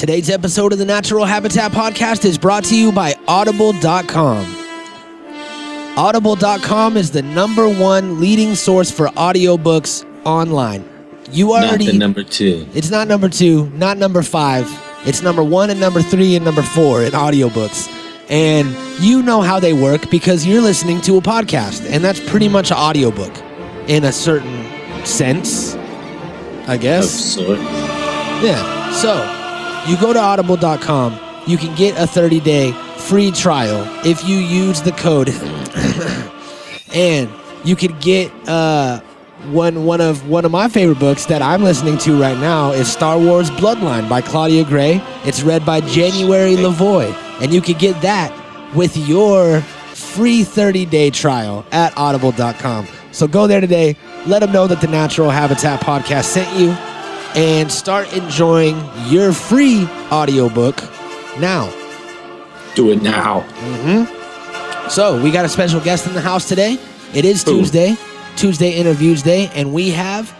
Today's episode of the Natural Habitat Podcast is brought to you by Audible.com. Audible.com is the number one leading source for audiobooks online. You Not already. the number two. It's not number two, not number five. It's number one and number three and number four in audiobooks. And you know how they work because you're listening to a podcast. And that's pretty mm. much an audiobook in a certain sense, I Of guess. sorts. Yeah. So you go to audible.com, you can get a 30 day free trial if you use the code. and you could get uh, one one of one of my favorite books that I'm listening to right now is Star Wars Bloodline by Claudia Gray. It's read by January LaVoy, and you could get that with your free 30 day trial at audible.com. So go there today, let them know that the Natural Habitat podcast sent you, and start enjoying your free audiobook now. Do it now. So we got a special guest in the house today. It is? Tuesday, Tuesday interviews day, and we have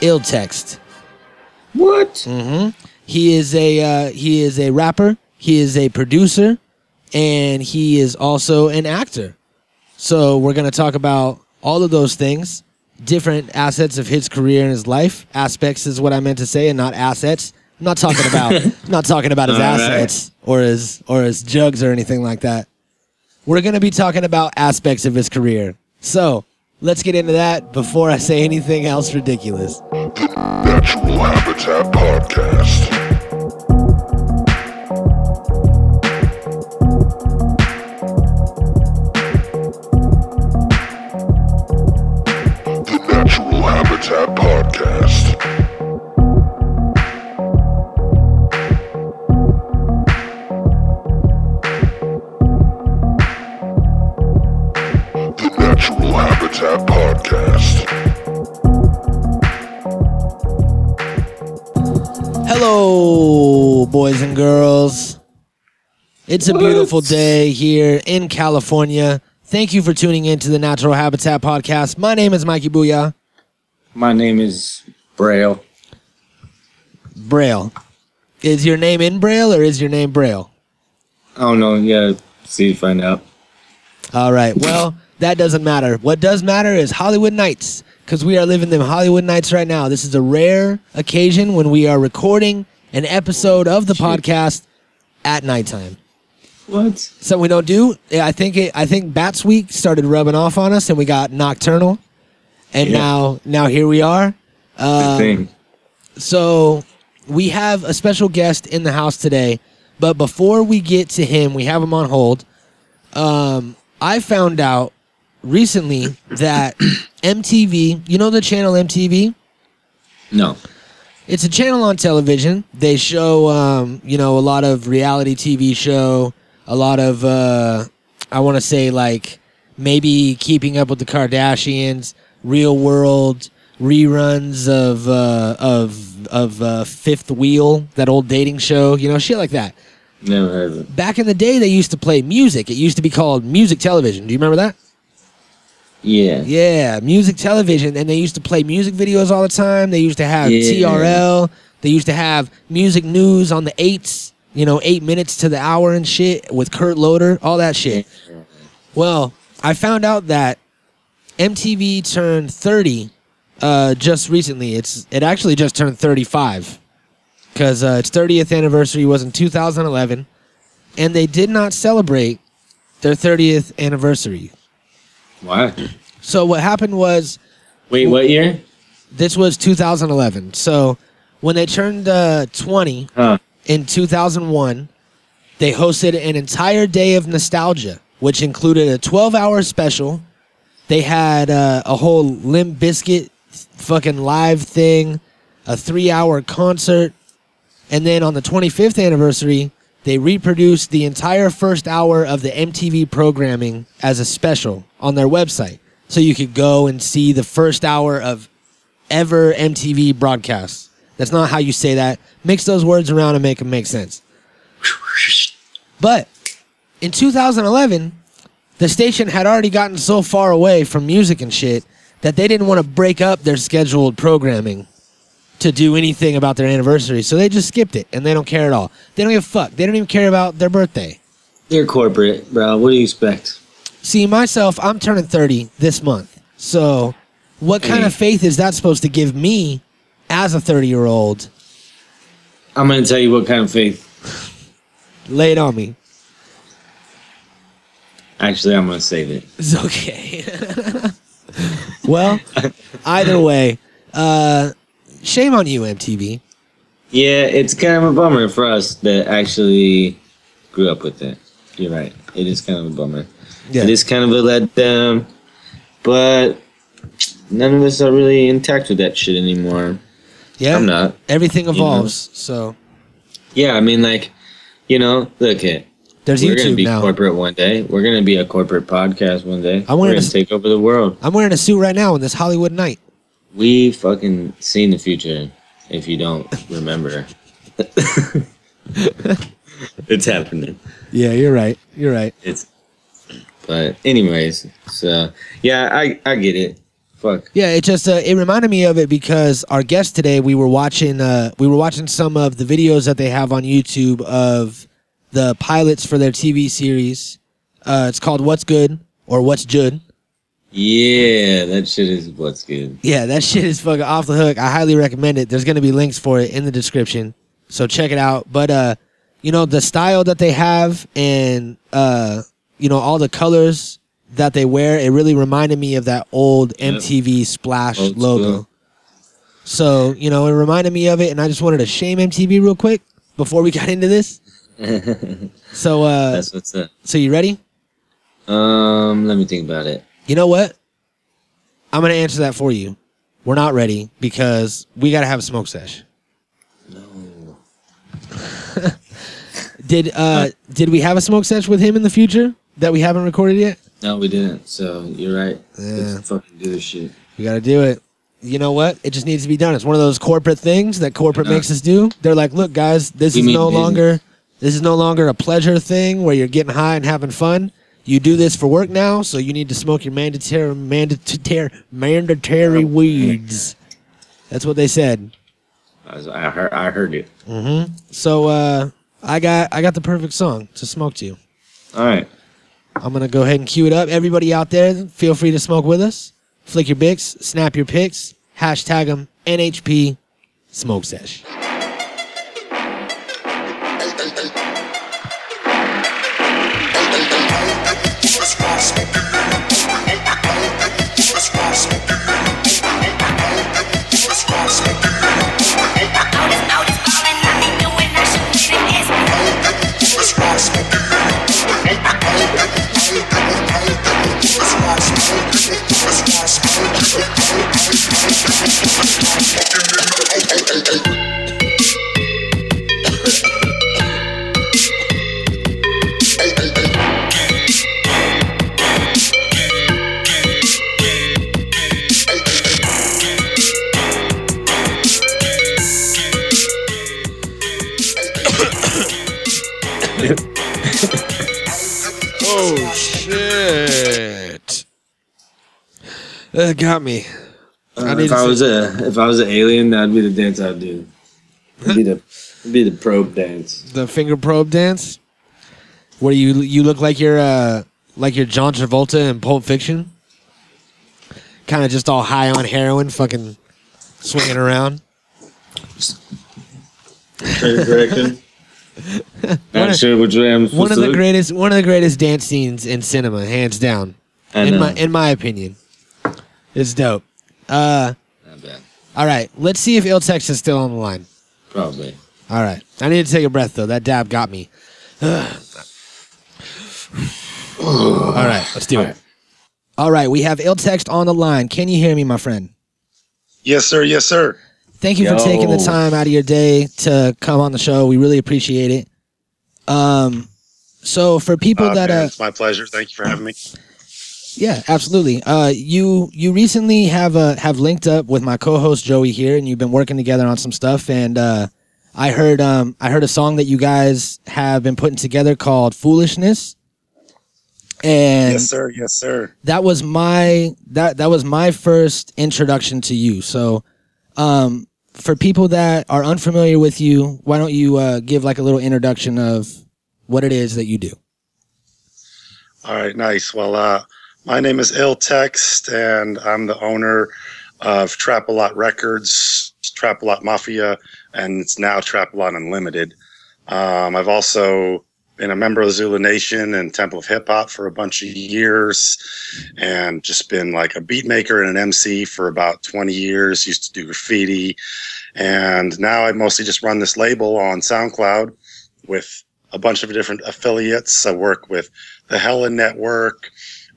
Ill Text. What? Mm-hmm. He is a uh, he is a rapper. He is a producer, and he is also an actor. So we're gonna talk about all of those things, different assets of his career and his life. Aspects is what I meant to say, and not assets. I'm not talking about I'm not talking about his All right. assets or his or his jugs or anything like that. We're gonna be talking about aspects of his career. So let's get into that before I say anything else ridiculous. Natural Habitat Podcast. The Natural Habitat Podcast. Hello, boys and girls. It's a beautiful day here in California. Thank you for tuning in to the Natural Habitat Podcast. My name is Mikey Booyah My name is Braille. Braille. Is your name in Braille or is your name Braille? I don't know. Yeah, see, find out. All right. Well, that doesn't matter. What does matter is Hollywood Nights, because we are living them Hollywood Nights right now. This is a rare occasion when we are recording an episode of the podcast at nighttime. What? Something we don't do. Yeah, I think it, I think Bats Week started rubbing off on us, and we got Nocturnal, and Yeah. now now here we are. Thing. so we have a special guest in the house today, but before we get to him, we have him on hold. Um, I found out recently that MTV, you know the channel MTV? No. It's a channel on television. They show, um, you know, a lot of reality TV show, a lot of, uh, I want to say like maybe Keeping Up with the Kardashians, Real World, reruns of uh, of of uh, Fifth Wheel, that old dating show, you know, shit like that. Never heard of it. Back in the day, they used to play music. It used to be called music television. Do you remember that? Yeah. Yeah, music television, and they used to play music videos all the time. They used to have Yeah. TRL. They used to have music news on the eights, you know, eight minutes to the hour and shit with Kurt Loder, all that shit. Well, I found out that MTV turned 30 uh, just recently. It's it actually just turned 35 because uh, its 30th anniversary was in 2011, and they did not celebrate their 30th anniversary. Why? So what happened was Wait, what year? this was 2011. So when they turned uh, 20 Huh. in 2001, they hosted an entire day of nostalgia, which included a 12-hour special. They had uh, a whole Limp Bizkit fucking live thing, a three-hour concert, and then on the 25th anniversary, they reproduced the entire first hour of the MTV programming as a special on their website. So you could go and see the first hour of ever MTV broadcasts. That's not how you say that. Mix those words around and make them make sense. But in 2011, the station had already gotten so far away from music and shit that they didn't want to break up their scheduled programming to do anything about their anniversary, so they just skipped it and they don't care at all. They don't give a fuck. They don't even care about their birthday. They're corporate, bro. What do you expect? See, myself, I'm turning 30 this month. So, what kind of faith is that supposed to give me as a 30 year old? I'm gonna tell you what kind of faith. Lay it on me. Actually, I'm gonna save it. It's okay. well, either way, uh, shame on you, MTV. Yeah, it's kind of a bummer for us that actually grew up with it. You're right. It is kind of a bummer. Yeah. It is kind of a letdown, but none of us are really intact with that shit anymore. Yeah. I'm not. Everything know. evolves. So, Yeah, I mean, like, you know, look at there's we're gonna be now. corporate one day. We're gonna be a corporate podcast one day. I we're gonna to- take over the world. I'm wearing a suit right now on this Hollywood night. We fucking seen the future. If you don't remember, it's happening. Yeah, you're right. You're right. It's. But anyways, so yeah, I I get it. Fuck. Yeah, it just uh, it reminded me of it because our guest today we were watching uh, we were watching some of the videos that they have on YouTube of the pilots for their TV series. Uh, it's called What's Good or What's Jud. Yeah, that shit is what's good. Yeah, that shit is fucking off the hook. I highly recommend it. There's gonna be links for it in the description, so check it out. But uh, you know the style that they have and uh, you know all the colors that they wear, it really reminded me of that old Yep. MTV Splash Old logo. school. So you know it reminded me of it, and I just wanted to shame MTV real quick before we got into this. So uh, That's what's up. so you ready? Um, let me think about it. You know what? I'm gonna answer that for you. We're not ready because we gotta have a smoke sesh. No. Did uh did we have a smoke sesh with him in the future that we haven't recorded yet? No, we didn't. So you're right. Yeah. Let's fucking do this shit. We gotta do it. You know what? It just needs to be done. It's one of those corporate things that corporate makes us do. They're like, look, guys, this We is no business. longer this is no longer a pleasure thing where you're getting high and having fun. You do this for work now, so you need to smoke your mandatory mandatory mandatory weeds. That's what they said. I, was, I heard. I heard it. Mm-hmm. So uh, I got I got the perfect song to smoke to. you. All right. I'm gonna go ahead and cue it up. Everybody out there, feel free to smoke with us. Flick your bics, snap your pics, hashtag them NHP Smoke Sesh. Got me. I Uh, need if I was a if I was an alien, that'd be the dance I'd do. It'd be the it'd be the probe dance. The finger probe dance, where you you look like you're uh like you're John Travolta in Pulp Fiction, kind of just all high on heroin, fucking swinging around. correction. One Not sure which way I'm One of the look. greatest one of the greatest dance scenes in cinema, hands down. In my in my opinion, it's dope. Uh, Not bad. all right, let's see if Iltex is still on the line. Probably. All right. I need to take a breath though. That dab got me. All right, let's do it. All right, we have Iltext on the line. Can you hear me, my friend? Yes, sir. Yes, sir. Thank you for taking the time out of your day to come on the show. We really appreciate it. Um, so for people Uh, that man, uh, it's my pleasure. Thank you for having me. Yeah, absolutely. Uh, you you recently have uh have linked up with my co-host Joey here, and you've been working together on some stuff. And uh, I heard um I heard a song that you guys have been putting together called "Foolishness." And yes, sir. Yes, sir. that was my that that was my first introduction to you. So, um, for people that are unfamiliar with you, why don't you uh, give like a little introduction of what it is that you do? All right, nice. Well, uh, my name is Il Text, and I'm the owner of Trap a Lot Records, Trap a Lot Mafia, and it's now Trap a Lot Unlimited. Um, I've also been a member of Zulu Nation and Temple of Hip Hop for a bunch of years, and just been like a beat maker and an MC for about 20 years. Used to do graffiti, and now I mostly just run this label on SoundCloud with a bunch of different affiliates. I work with the Helen Network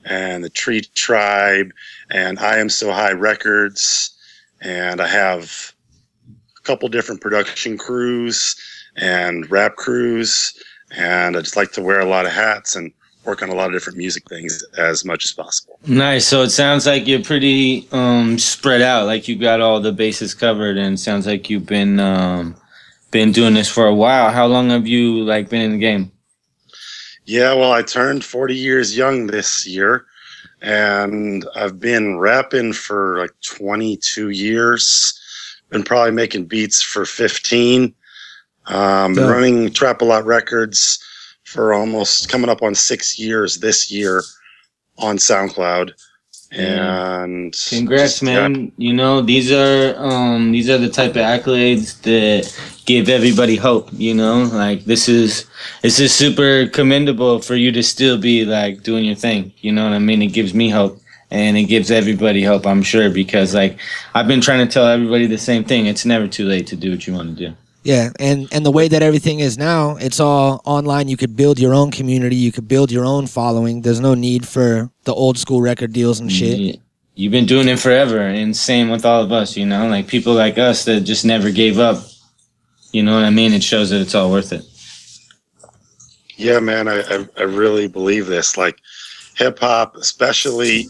and the Tree Tribe and I Am So High Records, and I have a couple different production crews and rap crews, and I just like to wear a lot of hats and work on a lot of different music things as much as possible. Nice. So it sounds like you're pretty um, spread out. Like you've got all the bases covered, and sounds like you've been um, been doing this for a while. How long have you like been in the game? Yeah, well, I turned 40 years young this year, and I've been rapping for like 22 years. Been probably making beats for 15. Um, been running Trap a Lot Records for almost coming up on six years this year on SoundCloud. And Congrats, just, yeah, man. You know these are um, these are the type of accolades that give everybody hope. You know, like this is this is super commendable for you to still be like doing your thing. You know what I mean? It gives me hope. And it gives everybody hope, I'm sure, because like I've been trying to tell everybody the same thing. It's never too late to do what you want to do. Yeah, and and the way that everything is now, it's all online. You could build your own community. You could build your own following. There's no need for the old school record deals and shit. Yeah. You've been doing it forever, and same with all of us. You know, like people like us that just never gave up. You know what I mean? It shows that it's all worth it. Yeah, man, I, I, I really believe this. Like hip hop, especially,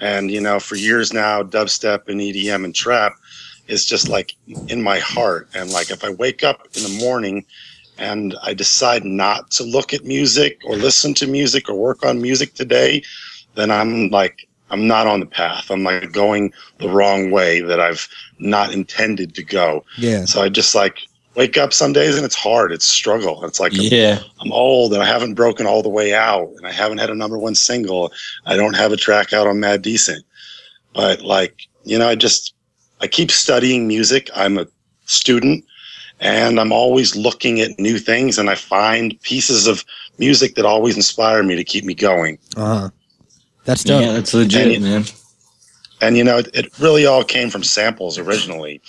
and you know, for years now, dubstep and EDM and trap is just like in my heart. And like if I wake up in the morning and I decide not to look at music or listen to music or work on music today, then I'm like, I'm not on the path. I'm like going the wrong way that I've not intended to go. Yeah, So I just like wake up some days and it's hard. It's struggle. It's like Yeah. I'm old and I haven't broken all the way out and I haven't had a number one single. I don't have a track out on Mad Decent. But like, you know, I just I keep studying music. I'm a student and I'm always looking at new things and I find pieces of music that always inspire me to keep me going. uh huh. That's dope. Yeah, that's legit, And- man. And you know, it, it really all came from samples originally.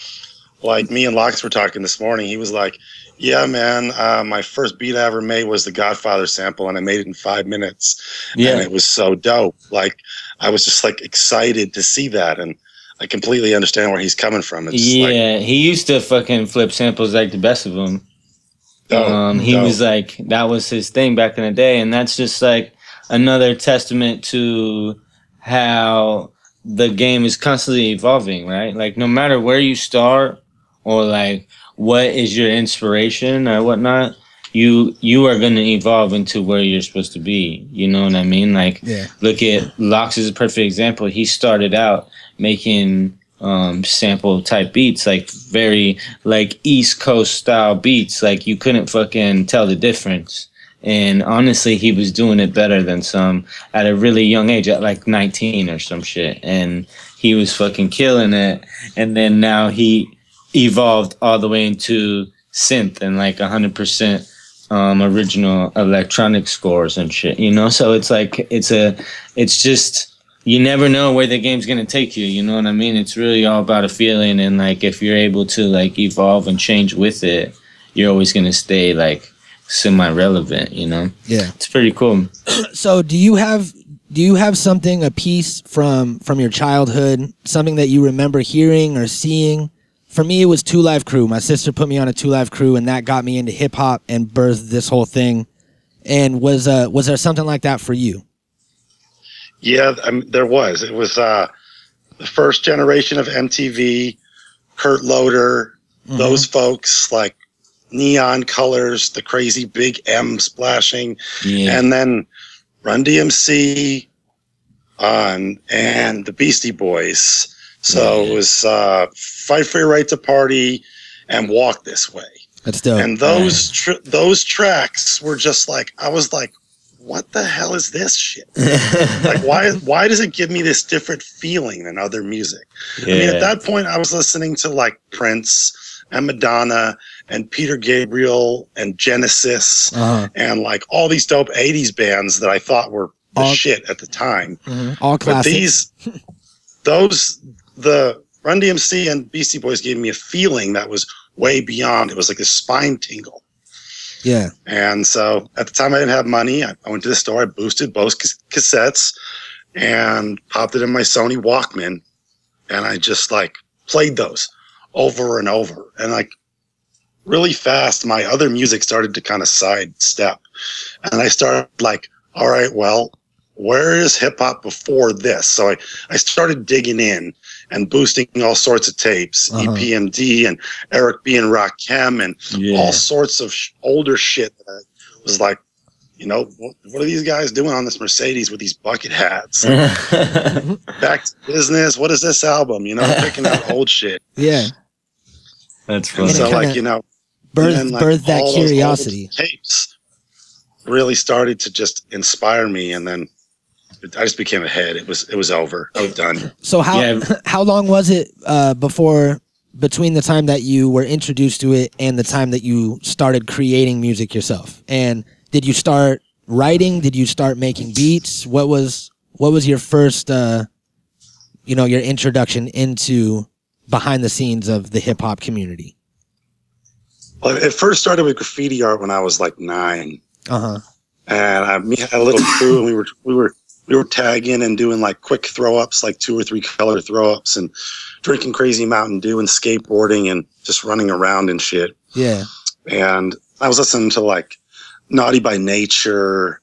Like me and Locks were talking this morning. He was like, "Yeah, man, uh, my first beat I ever made was the Godfather sample, and I made it in five minutes, Yeah, and it was so dope. Like, I was just like excited to see that, and I completely understand where he's coming from. It's like, Yeah, he used to fucking flip samples like the best of them. dope, um, he dope. was like that was his thing back in the day, and that's just like another testament to how the game is constantly evolving, right? Like no matter where you start or like what is your inspiration or whatnot, you you are gonna evolve into where you're supposed to be. You know what I mean? Like Yeah. look at Locks is a perfect example. He started out making um sample type beats, like very like East Coast style beats. Like you couldn't fucking tell the difference. And honestly, he was doing it better than some at a really young age, at like 19 or some shit. And he was fucking killing it. And then now he evolved all the way into synth and like 100% um, original electronic scores and shit, you know? So it's like, it's a, it's just, you never know where the game's gonna take you, you know what I mean? It's really all about a feeling. And like, if you're able to like evolve and change with it, you're always gonna stay like semi-relevant, you know? Yeah. It's pretty cool. So, do you have do you have something a piece from from your childhood, something that you remember hearing or seeing? For me, it was Two Live Crew. My sister put me on a Two Live Crew, and that got me into hip hop and birthed this whole thing. And was uh was there something like that for you? Yeah, I mean, there was. It was uh, the first generation of MTV, Kurt Loder, Mm-hmm. those folks like neon colors, the crazy big M splashing, Yeah. and then Run DMC on and the Beastie Boys So Yeah. it was uh, "Fight for Your Right to Party" and "Walk This Way." That's dope. and those tr- those tracks were just like I was like, "What the hell is this shit?" like, why why does it give me this different feeling than other music? I mean, at that point, I was listening to like Prince and Madonna and Peter Gabriel and Genesis uh-huh. and like all these dope 80s bands that I thought were the All- shit at the time. All But these, those, the Run DMC and Beastie Boys gave me a feeling that was way beyond. It was like a spine tingle. yeah. And so at the time I didn't have money. I, I went to the store, I boosted both cas- cassettes and popped it in my Sony Walkman. And I just like played those over and over. And like really fast, my other music started to kind of sidestep. And I started like, all right, well, where is hip hop before this? So I, I started digging in and boosting all sorts of tapes, Uh-huh. EPMD and Eric B. and Rakim and yeah. all sorts of sh- older shit that I was like, you know, what, what are these guys doing on this Mercedes with these bucket hats? Back to business. What is this album? You know, picking out old shit. Yeah. That's And so, like, you know, Birth, and, like, birth that all those curiosity. tapes really started to just inspire me, and then I just became a head. It was it was over. I was done. So how Yeah. how long was it uh, before between the time that you were introduced to it and the time that you started creating music yourself? And did you start writing? Did you start making beats? What was what was your first uh, you know your introduction into behind the scenes of the hip hop community? Well, it first started with graffiti art when I was like nine. Uh huh. and I me had a little crew, and we were we were we were tagging and doing like quick throw ups, like two or three color throw ups, and drinking crazy Mountain Dew and skateboarding and just running around and shit. Yeah. And I was listening to like Naughty by Nature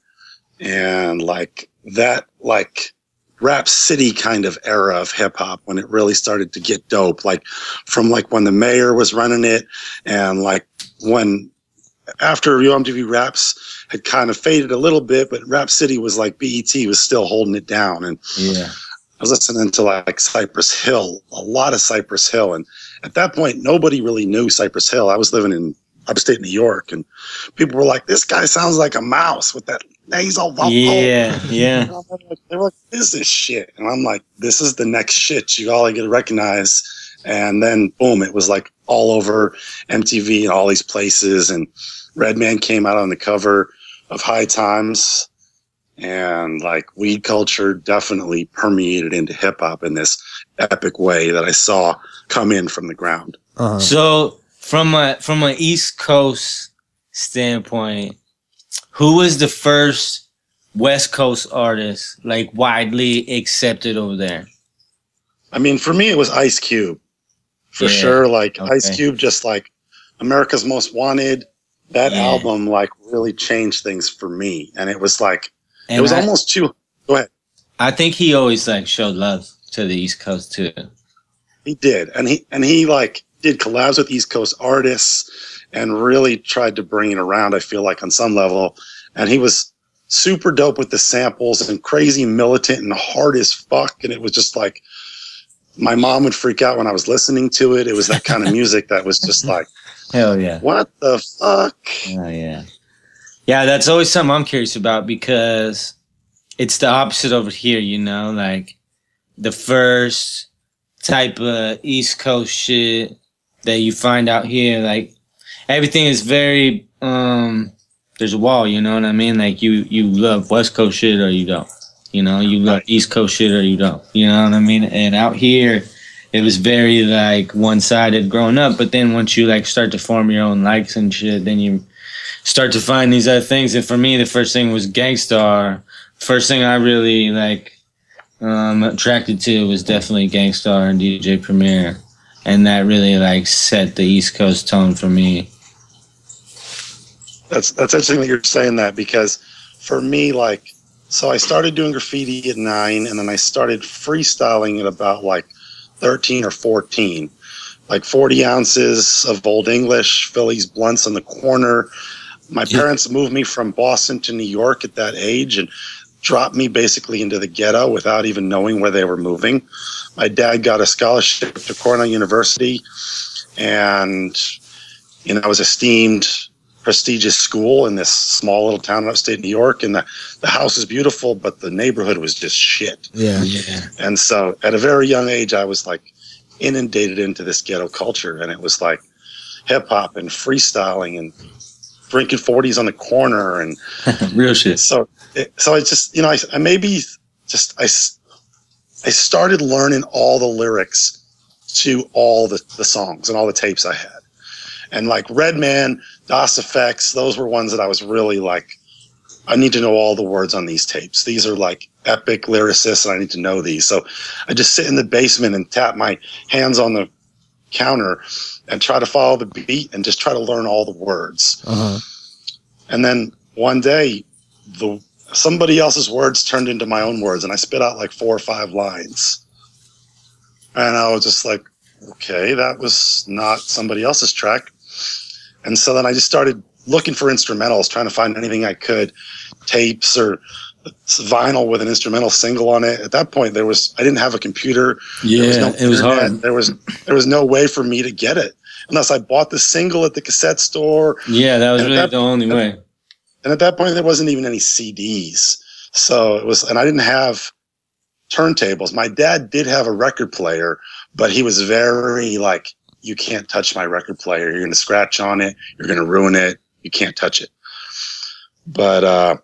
and like that like rap city kind of era of hip hop when it really started to get dope like from like when the mayor was running it and like when after Yo! MTV raps had kind of faded a little bit but rap city was like BET was still holding it down and yeah. I was listening to like Cypress Hill, a lot of Cypress Hill. And at that point, nobody really knew Cypress Hill. I was living in upstate New York and people were like, this guy sounds like a mouse with that nasal vocal. Yeah. Yeah. And I'm like- They were like, what is this shit? And I'm like, this is the next shit you all get to recognize. And then boom, it was like all over MTV and all these places. And Redman came out on the cover of High Times. And like weed culture definitely permeated into hip hop in this epic way that I saw come in from the ground. Uh huh. So from a from an East Coast standpoint, who was the first West Coast artist like widely accepted over there? I mean, for me, it was Ice Cube for Yeah, sure. Like okay. Ice Cube, just like America's Most Wanted. That Yeah. album like really changed things for me, and it was like And it was I, almost too. Go ahead. I think he always like showed love to the East Coast too. He did, and he and he like did collabs with East Coast artists, and really tried to bring it around. I feel like on some level, and he was super dope with the samples and crazy militant and hard as fuck. And it was just like my mom would freak out when I was listening to it. It was that kind of music that was just like, Hell yeah. what the fuck? Oh yeah. Yeah, that's always something I'm curious about because it's the opposite over here, you know, like the first type of East Coast shit that you find out here, like everything is very um there's a wall, you know what I mean? Like you you love West Coast shit or you don't. You know, you love East Coast shit or you don't. You know what I mean? And out here it was very like one sided growing up, but then once you like start to form your own likes and shit, then you start to find these other things. And for me, the first thing was Gang Starr. First thing I really like um, attracted to was definitely Gang Starr and DJ Premier, and that really like set the East Coast tone for me. That's that's interesting that you're saying that because for me, like, so I started doing graffiti at nine, and then I started freestyling at about like thirteen or fourteen, like forty ounces of Old English, Phillies blunts on the corner. My Yeah. parents moved me from Boston to New York at that age, and dropped me basically into the ghetto without even knowing where they were moving. My dad got a scholarship to Cornell University, and you know, I was esteemed, prestigious school in this small little town in upstate New York, and the, the house is beautiful, but the neighborhood was just shit. Yeah. Yeah. And so at a very young age, I was like inundated into this ghetto culture. And it was like hip hop and freestyling and drinking 40s on the corner. And Real shit. so, it, so I just, you know, I, I maybe just, I I started learning all the lyrics to all the, the songs and all the tapes I had. And like Redman, Das EFX, those were ones that I was really like, I need to know all the words on these tapes. These are like epic lyricists, and I need to know these. So I just sit in the basement and tap my hands on the counter and try to follow the beat and just try to learn all the words. Uh huh. And then one day, the somebody else's words turned into my own words, and I spit out like four or five lines. And I was just like, okay, that was not somebody else's track. And so then I just started looking for instrumentals, trying to find anything I could, tapes or vinyl with an instrumental single on it. At that point, there was I didn't have a computer. There was Yeah, no it was hard. There was there was no way for me to get it unless I bought the single at the cassette store Yeah, that was And really that- the only way. and at that point there wasn't even any CDs. So it was, and I didn't have turntables. My dad did have a record player, but he was very like, you can't touch my record player. You're going to scratch on it. You're going to ruin it. You can't touch it. But, uh,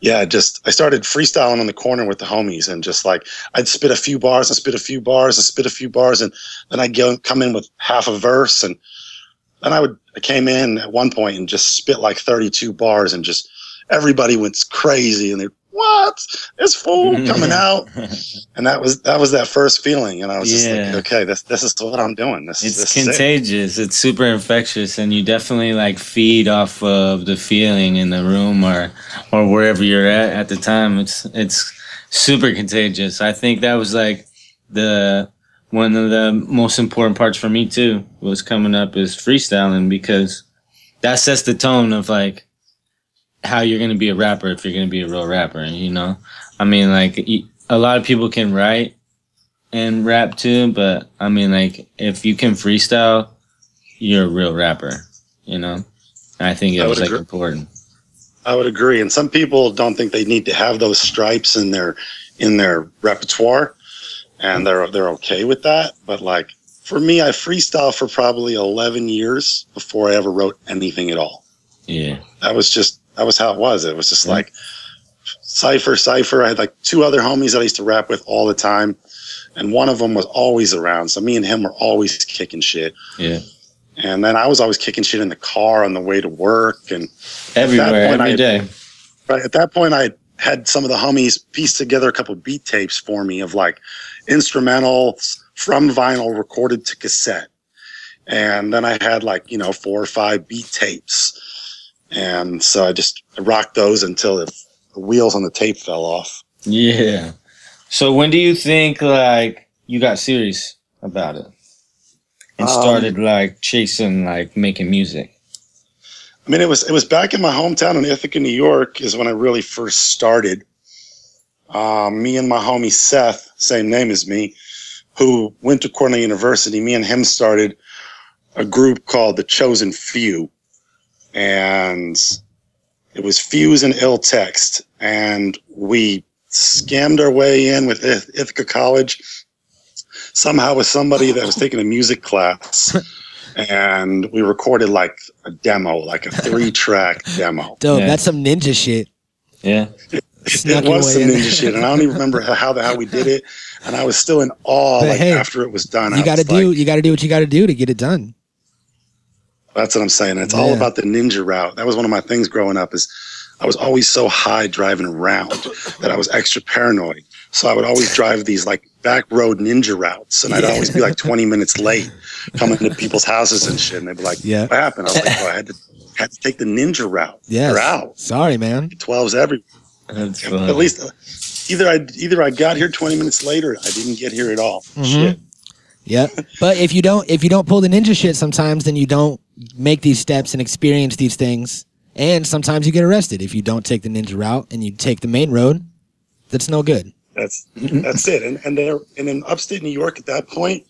yeah, just I started freestyling on the corner with the homies and just like I'd spit a few bars and spit a few bars and spit a few bars and then I'd go come in with half a verse and then I would I came in at one point and just spit like 32 bars and just everybody went crazy and they what it's full mm-hmm. coming out and that was that was that first feeling and I was just like okay this this is what I'm doing this It's this contagious. It's super infectious, and you definitely like feed off of the feeling in the room or or wherever you're at at the time. It's it's super contagious. I think that was like the one of the most important parts for me too was coming up is freestyling because that sets the tone of like how you're gonna be a rapper if you're gonna be a real rapper. You know, I mean, like a lot of people can write and rap too, but I mean, like, if you can freestyle, you're a real rapper, you know? I think it I was like agree. important. I would agree. And some people don't think they need to have those stripes in their in their repertoire, and they're they're okay with that. But like for me, I freestyle for probably eleven years before I ever wrote anything at all. Yeah. That was just that was how it was. It was just Yeah. like cipher, cipher. I had like two other homies that I used to rap with all the time, and one of them was always around. So me and him were always kicking shit. Yeah. And then I was always kicking shit in the car on the way to work and Everywhere, point, every I- day. Right at that point, I had some of the homies piece together a couple beat tapes for me of like instrumentals from vinyl recorded to cassette, and then I had like you know four or five beat tapes, and so I just rocked those until the, the wheels on the tape fell off. Yeah. So when do you think, like, you got serious about it? And Um, started, like, chasing, like, making music? I mean, it was it was back in my hometown in Ithaca, New York, is when I really first started. Um, me and my homie Seth, same name as me, who went to Cornell University. Me and him started a group called the Chosen Few, and it was Fuse and Ill Text, and we scammed our way in with Ith- Ithaca College somehow with somebody that was taking a music class. And we recorded like a demo, like a three track demo. Dope. Yeah. That's some ninja shit. Yeah. Snuck it your was some in. ninja shit, and I don't even remember how the how we did it. And I was still in awe, But like hey, after it was done. You got to was like, do. You got to do what you got to do to get it done. That's what I'm saying. It's all about the ninja route. That was one of my things growing up. Is I was always so high driving around that I was extra paranoid. So I would always drive these like back road ninja routes, and I'd Yeah. always be like 20 minutes late coming to people's houses and shit. And they'd be like, Yeah. "What happened?" I was like, oh, "I had to had to take the ninja route. Yeah. They're out. Sorry, man. 12s every. At least uh, either I either I got here 20 minutes later, I didn't get here at all. Mhm. Shit. Yep. But if you don't, if you don't pull the ninja shit, sometimes then you don't make these steps and experience these things, And sometimes you get arrested if you don't take the ninja route and you take the main road. That's no good. That's that's it. And and there and in upstate New York at that point,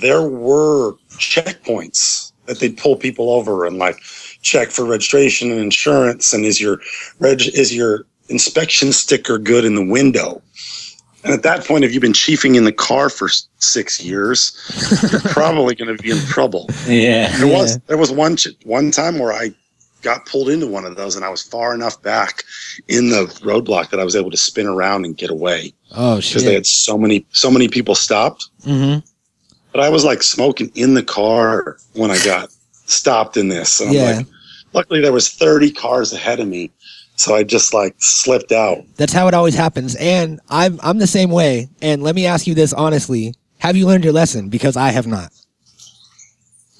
there were checkpoints that they'd pull people over and like check for registration and insurance and is your reg is your inspection sticker good in the window. And at that point, if you've been chiefing in the car for six years, you're probably going to be in trouble. Yeah. There was Yeah. there was one ch- one time where I got pulled into one of those, and I was far enough back in the roadblock that I was able to spin around and get away Oh shit! because they had so many so many people stopped. Mm-hmm. But I was like smoking in the car when I got stopped in this. And I'm Yeah. like, luckily there was 30 cars ahead of me, so I just like slipped out. That's how it always happens. And I'm I'm the same way. And let me ask you this honestly: Have you learned your lesson? Because I have not.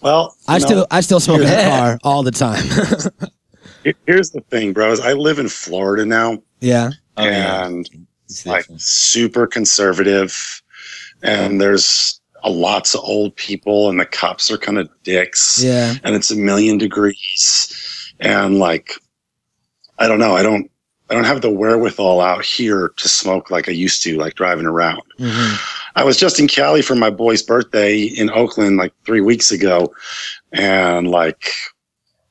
Well, I you know, still I still smoke in the car all the time. here's the thing, bros. I live in Florida now, yeah. Oh, yeah. and It's like super conservative and there's a lots of old people and the cops are kind of dicks Yeah. and it's a million degrees and like i don't know i don't i don't have the wherewithal out here to smoke like i used to like driving around hmm i was just in cali for my boy's birthday in oakland like three weeks ago and like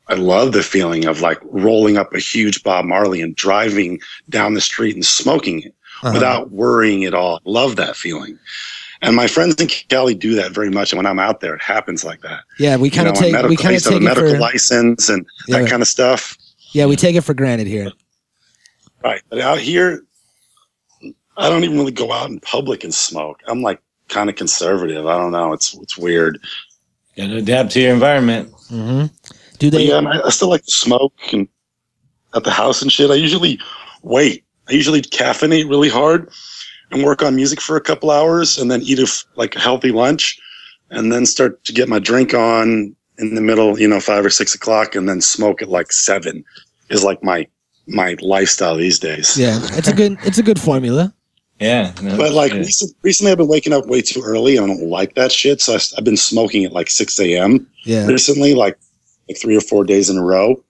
I love the feeling of like rolling up a huge Bob Marley and driving down the street and smoking it Uh-huh. without worrying at all. Love that feeling. And my friends in Cali do that very much. And when I'm out there, it happens like that. Yeah, we kind of know, take medical, we kind of take a medical for license and Yeah. that kind of stuff. Yeah we take it for granted here. Right. But out here, I don't even really go out in public and smoke. I'm like kind of conservative. I don't know. It's it's weird. Gotta adapt to your environment. hmm Do But they? yeah, I, I still like to smoke and at the house and shit. I usually wait. I usually caffeinate really hard and work on music for a couple hours and then eat a, like a healthy lunch and then start to get my drink on in the middle, you know, five or six o'clock and then smoke at like seven is like my my lifestyle these days. Yeah, it's a good it's a good formula. Yeah. no But like shit. recent, recently, I've been waking up way too early. and I don't like that shit. So I, have been smoking at like 6 a.m. Yeah. recently, like like three or four days in a row,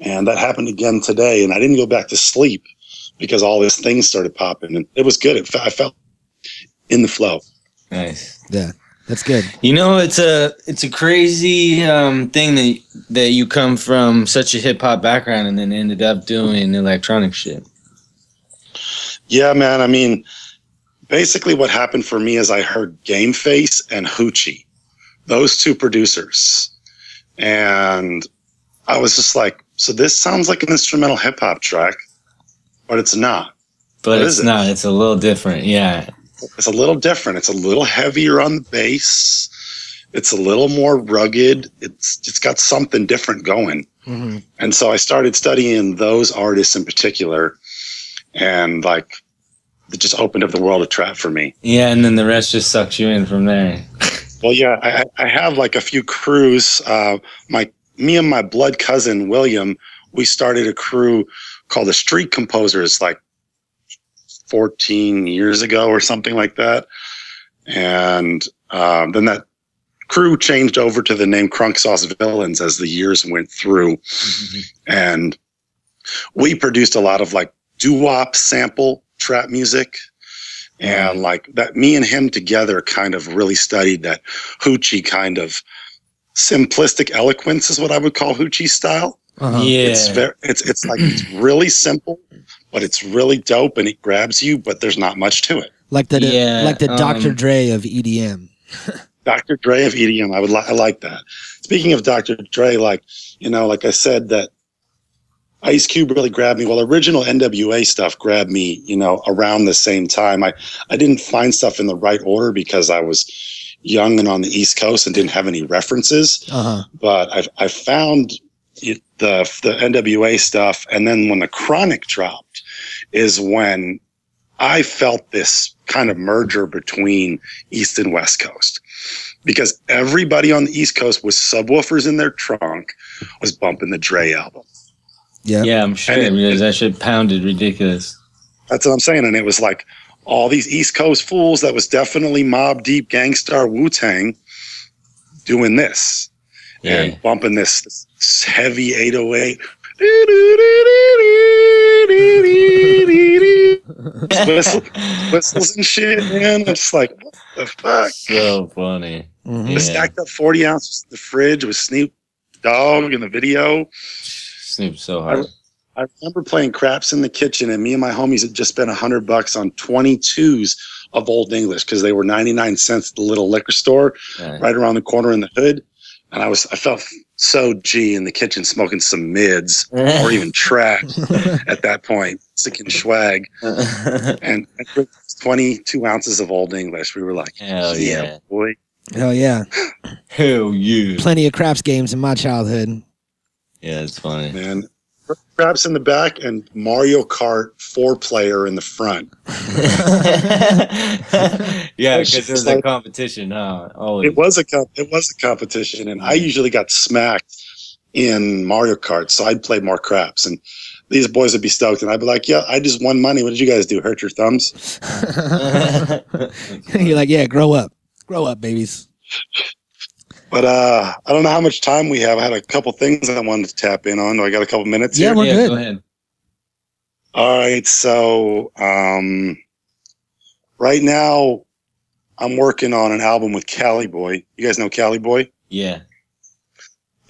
and that happened again today. And I didn't go back to sleep because all these things started popping, and it was good. It, I felt in the flow. nice. Yeah. That's good. You know, it's a it's a crazy um, thing that that you come from such a hip hop background and then ended up doing electronic shit. Yeah, man. I mean, basically, what happened for me is I heard Game Face and Hoochie, those two producers, and I was just like, so this sounds like an instrumental hip hop track, but it's not. But What it's is it? not. It's a little different. Yeah. It's a little different. It's a little heavier on the bass. It's a little more rugged. It's it's got something different going. hmm And so I started studying those artists in particular, and like it just opened up the world of trap for me. Yeah, and then the rest just sucks you in from there. Well, yeah, I, I I have like a few crews. Uh, my me and my blood cousin William, we started a crew called the Street Composers like 14 years ago or something like that. And um, then that crew changed over to the name Crunk Sauce Villains as the years went through. And we produced a lot of like doo wop sample trap music. And like that, me and him together kind of really studied that hoochie kind of simplistic eloquence is what I would call hoochie style. Uh-huh. Yeah. It's very, it's it's like it's really simple, but it's really dope and it grabs you, but there's not much to it. Like the Yeah, like the Dr. um, Dre of EDM. Dr. Dre of EDM, I would li- I like that. Speaking of Dr. Dre, like you know, like I said, that Ice Cube really grabbed me. Well, original NWA stuff grabbed me, you know, around the same time. I I didn't find stuff in the right order because I was young and on the East Coast and didn't have any references. Uh-huh. but I I found it, the the NWA stuff, and then when the Chronic dropped, is when I felt this kind of merger between East and West Coast, because everybody on the East Coast with subwoofers in their trunk was bumping the Dre album. Yeah. Yeah, I'm sure And it- because that shit pounded ridiculous. That's what I'm saying, and it was like all these East Coast fools that was definitely Mobb Deep, Gang Starr, Wu Tang, doing this. Yeah. and bumping this, this heavy 808 Whistle, whistles and shit, man. I'm just like, what the fuck? So funny. Mhm. Yeah. stacked up 40 ounces in the fridge with Snoop Dogg in the video. Snoop so hard. I remember playing craps in the kitchen, and me and my homies had just spent a hundred bucks on 22s of Old English because they were 99 cents at the little liquor store Yeah. right around the corner in the hood. And I was, I felt so G in the kitchen smoking some mids or even trash at that point, sticking swag. And I drank 22 ounces of Old English. We were like, Hell yeah, yeah. boy. Hell yeah. Hell yeah. Plenty of craps games in my childhood. Yeah, it's funny. Man, craps in the back and Mario Kart four player in the front. yeah, It's because just it's a competition, huh? Always. It was a comp- it was a competition, and I usually got smacked in Mario Kart, so I'd play more craps, and these boys would be stoked, and I'd be like, "Yeah, I just won money. What did you guys do? Hurt your thumbs?" You're like, yeah, grow up. Grow up, babies. But uh, I don't know how much time we have. I had a couple things I wanted to tap in on. Do I got a couple minutes Yeah, here? we're yeah, good. go ahead. All right, so um, right now I'm working on an album with Cali Boy. You guys know Cali Boy? Yeah.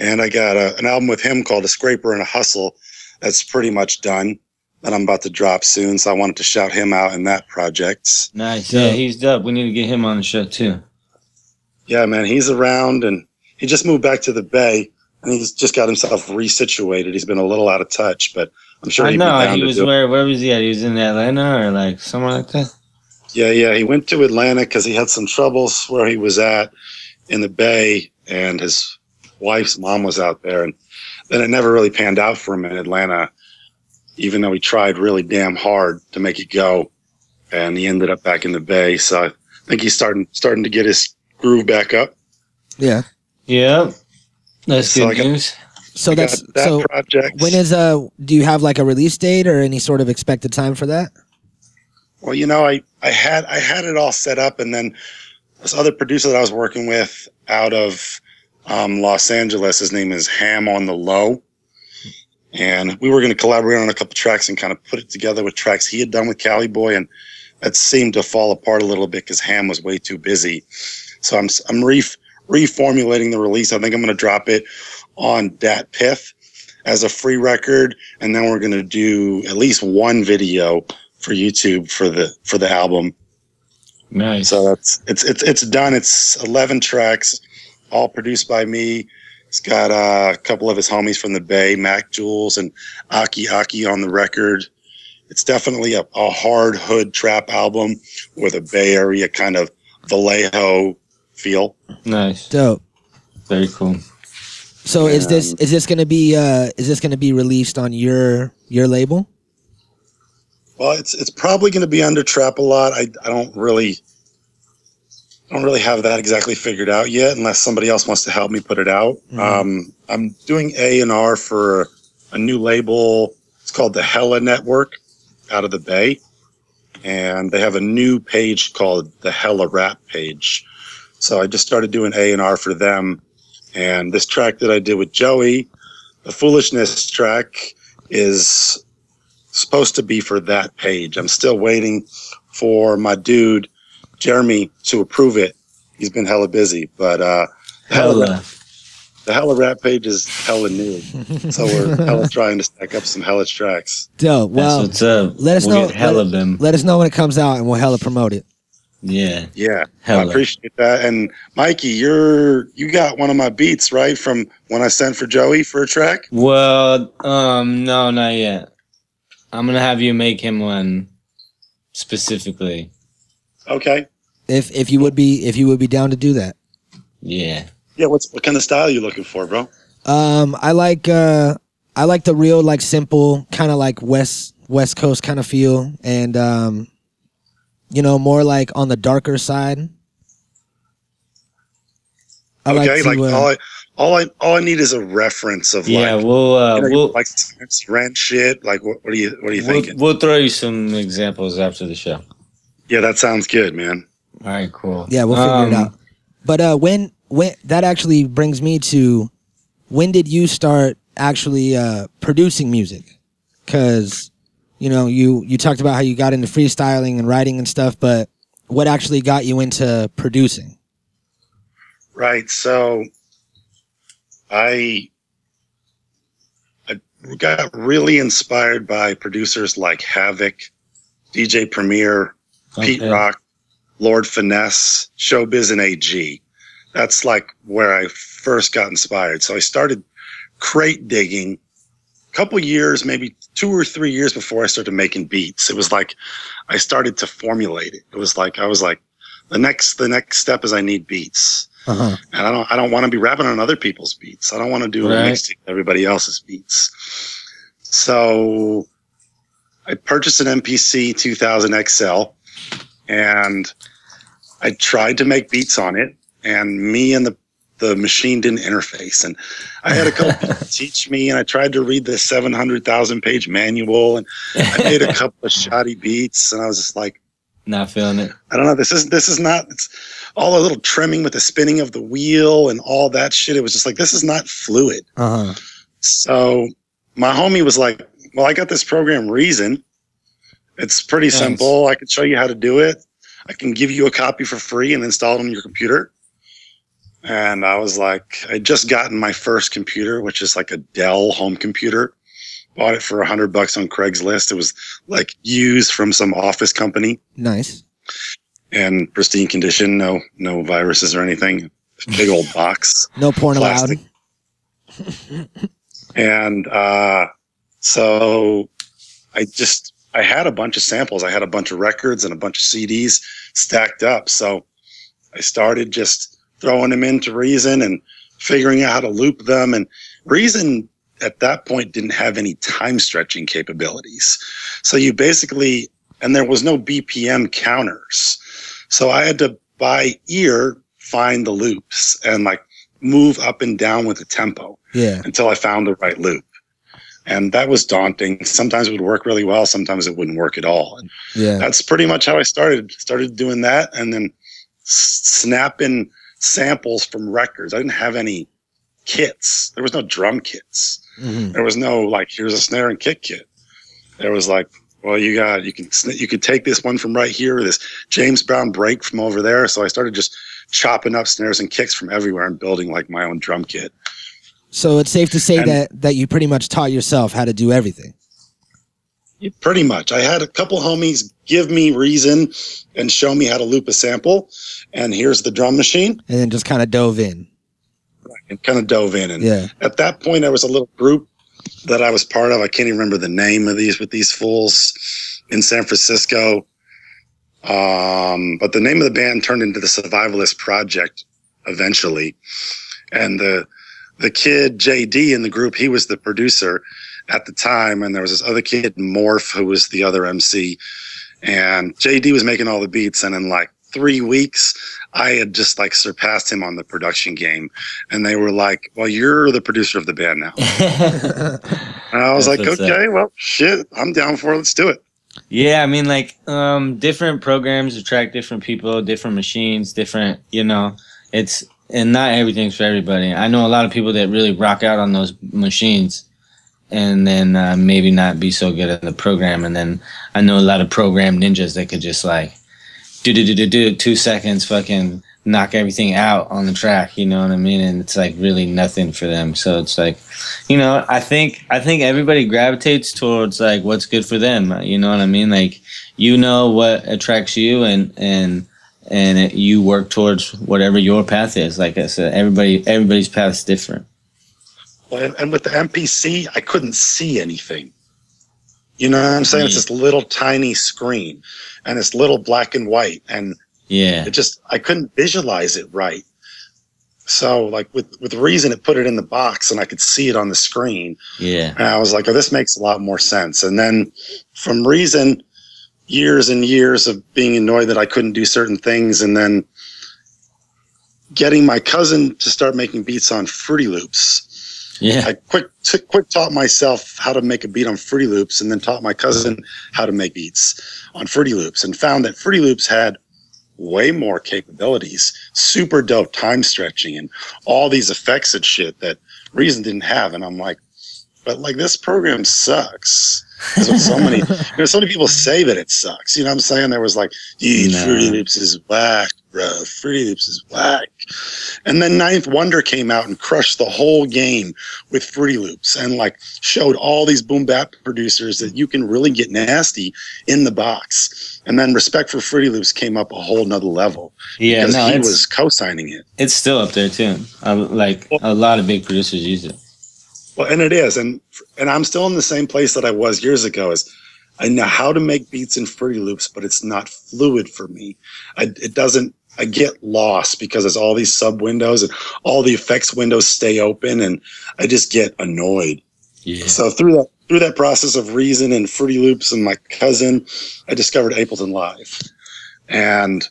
and I got a, an album with him called A Scraper and a Hustle. That's pretty much done. That I'm about to drop soon, so I wanted to shout him out in that project. Nice. Dope. Yeah, he's dope. We need to get him on the show too. Yeah, man, he's around, and he just moved back to the Bay, and he's just got himself resituated. He's been a little out of touch, but I'm sure I know he was where where was he at? He was in Atlanta or like somewhere like that. Yeah, yeah, he went to Atlanta because he had some troubles where he was at in the Bay, and his wife's mom was out there, and then it never really panned out for him in Atlanta, even though he tried really damn hard to make it go, and he ended up back in the Bay. So I think he's starting starting to get his groove back up. Yeah. Yeah. That's So good I got- news. So I that's that so project. when is uh do you have like a release date or any sort of expected time for that? Well, you know, I, I had I had it all set up, and then this other producer that I was working with out of um, Los Angeles, his name is Ham on the Low, and we were going to collaborate on a couple tracks and kind of put it together with tracks he had done with Cali Boy, and that seemed to fall apart a little bit because Ham was way too busy. So I'm I'm re- reformulating the release. I think I'm going to drop it on DatPiff as a free record, and then we're going to do at least one video for YouTube for the for the album. Nice. So that's it's it's it's done. It's eleven tracks, all produced by me. It's got uh, a couple of his homies from the Bay, Mac Jules and Aki Aki on the record. It's definitely a, a hard hood trap album with a Bay Area kind of Vallejo feel. nice. Dope. Very cool. So is this is this gonna be uh is this gonna be released on your your label? Well, it's it's probably going to be under trap a lot. I I don't really I don't really have that exactly figured out yet, unless somebody else wants to help me put it out. Mhm. Um, I'm doing A and R for a new label. It's called the Hella Network, out of the Bay, and they have a new page called the Hella Rap page. So I just started doing A and R for them, and this track that I did with Joey, the Foolishness track, is supposed to be for that page. I'm still waiting for my dude Jeremy to approve it. He's been hella busy, but uh, hella, Hella. the hella rap page is hella new, so we're hella trying to stack up some hella tracks. Dope. That's Well, what's up. let us we'll know- Get hella let- them. let us know when it comes out and we'll hella promote it. Yeah. Yeah, I appreciate that. And Mikey, you're you got one of my beats right from when I sent for Joey for a track. Well, um, no, not yet. I'm gonna have you make him one specifically. Okay, If if you would be if you would be down to do that. Yeah. yeah. What's what kind of style you looking for, bro? Um, I like uh, I like the real like simple kind of like west West Coast kind of feel, and um, you know more like on the darker side. I okay, like to. like uh, all I all I all I need is a reference of Yeah, like we'll uh, you know, we'll, like rent shit. Like what, what are you what are you we'll thinking? we'll throw you some examples after the show. Yeah, that sounds good, man. All right, cool. yeah, we'll figure it Um, out. But uh, when when that actually brings me to when did you start actually uh, producing music? Because you know you you talked about how you got into freestyling and writing and stuff, but what actually got you into producing? Right. So I I got really inspired by producers like Havoc, DJ Premier, Pete Rock, Lord Finesse, Showbiz, and AG. That's like where I first got inspired. So I started crate digging couple years, maybe two or three years before I started making beats. It was like I started to formulate it. It was like I was like, the next the next step is I need beats. Uh huh. And I don't I don't want to be rapping on other people's beats. I don't want to do Right. everybody else's beats. So I purchased an MPC 2000 XL and I tried to make beats on it and me and the the machine didn't interface and I had a couple people teach me and I tried to read the 700,000 page manual and I made a couple of shoddy beats and I was just like Not feeling it. I don't know. This is this is not. It's all a little trimming with the spinning of the wheel and all that shit. It was just like this is not fluid. Uh huh. So my homie was like, "Well, I got this program Reason. It's pretty Nice. simple. I can show you how to do it. I can give you a copy for free and install it on your computer." And I was like, I just gotten my first computer, which is like a Dell home computer. Bought it for a hundred bucks on Craigslist. It was like used from some office company Nice. and pristine condition, no no viruses or anything. Big old box. No porn Plastic. allowed. And uh, so I just I had a bunch of samples. I had a bunch of records and a bunch of CDs stacked up. So I started just throwing them into Reason and figuring out how to loop them. And Reason at that point didn't have any time stretching capabilities. So you basically and there was no BPM counters. So I had to by ear find the loops and like move up and down with the tempo Yeah. until I found the right loop. And that was daunting. Sometimes it would work really well, sometimes it wouldn't work at all. And Yeah. that's pretty much how I started. Started doing that and then snapping samples from records. I didn't have any kits. There was no drum kits. hmm There was no like here's a snare and kick kit. There was like well you got you can you could take this one from right here this James Brown break from over there. So I started just chopping up snares and kicks from everywhere and building like my own drum kit. So it's safe to say And- that that you pretty much taught yourself how to do everything. Pretty much. I had a couple homies give me reason and show me how to loop a sample. And here's the drum machine and then just kind of dove in. and kind of dove in. And Yeah. at that point, there was a little group that I was part of. I can't even remember the name of these with these fools in San Francisco. Um, but the name of the band turned into the Survivalist Project eventually. And the the kid JD in the group, he was the producer at the time, and there was this other kid Morph who was the other MC. And JD was making all the beats, and in like three weeks, I had just like surpassed him on the production game. And they were like, "Well, you're the producer of the band now." And I was That's like, what's up. "Okay, well, shit, I'm down for it. Let's do it." Yeah, I mean, like, um, different programs attract different people, different machines, different, you know, it's, and not everything's for everybody. I know a lot of people that really rock out on those machines and then uh, maybe not be so good at the program. And then I know a lot of program ninjas that could just like do, do, do, do, do, two seconds, fucking knock everything out on the track, you know what I mean? And it's like really nothing for them. So it's like, you know, I think I think everybody gravitates towards like what's good for them. You know what I mean? Like you know what attracts you, and and and it, you work towards whatever your path is. Like I said, everybody everybody's path is different. And with the MPC, I couldn't see anything. You know what I'm saying? It's this little tiny screen, and it's little black and white, and Yeah, it just I couldn't visualize it right. So like with with reason, it put it in the box, and I could see it on the screen. yeah, And I was like, oh, this makes a lot more sense. And then from reason, years and years of being annoyed that I couldn't do certain things, and then getting my cousin to start making beats on Fruity Loops. Yeah. I quick t- quick taught myself how to make a beat on Fruity Loops, and then taught my cousin how to make beats on Fruity Loops, and found that Fruity Loops had way more capabilities, super dope time stretching, and all these effects and shit that Reason didn't have. And I'm like, but like this program sucks. So many, you know, so many people say that it sucks. You know what I'm saying? There was like, dude, No. Fruity Loops is whack, bro. Fruity Loops is whack. And then Ninth Wonder came out and crushed the whole game with Fruity Loops and like showed all these boom bap producers that you can really get nasty in the box. And then Respect for Fruity Loops came up a whole nother level Yeah, because no, he was co-signing it. it's still up there too. I, like a lot of big producers use it. Well, and it is, and and I'm still in the same place that I was years ago. Is I know how to make beats in Fruity Loops, but it's not fluid for me. I, it doesn't. I get lost because it's all these sub windows and all the effects windows stay open, and I just get annoyed. Yeah. So through that through that process of Reason and Fruity Loops and my cousin, I discovered Ableton Live, and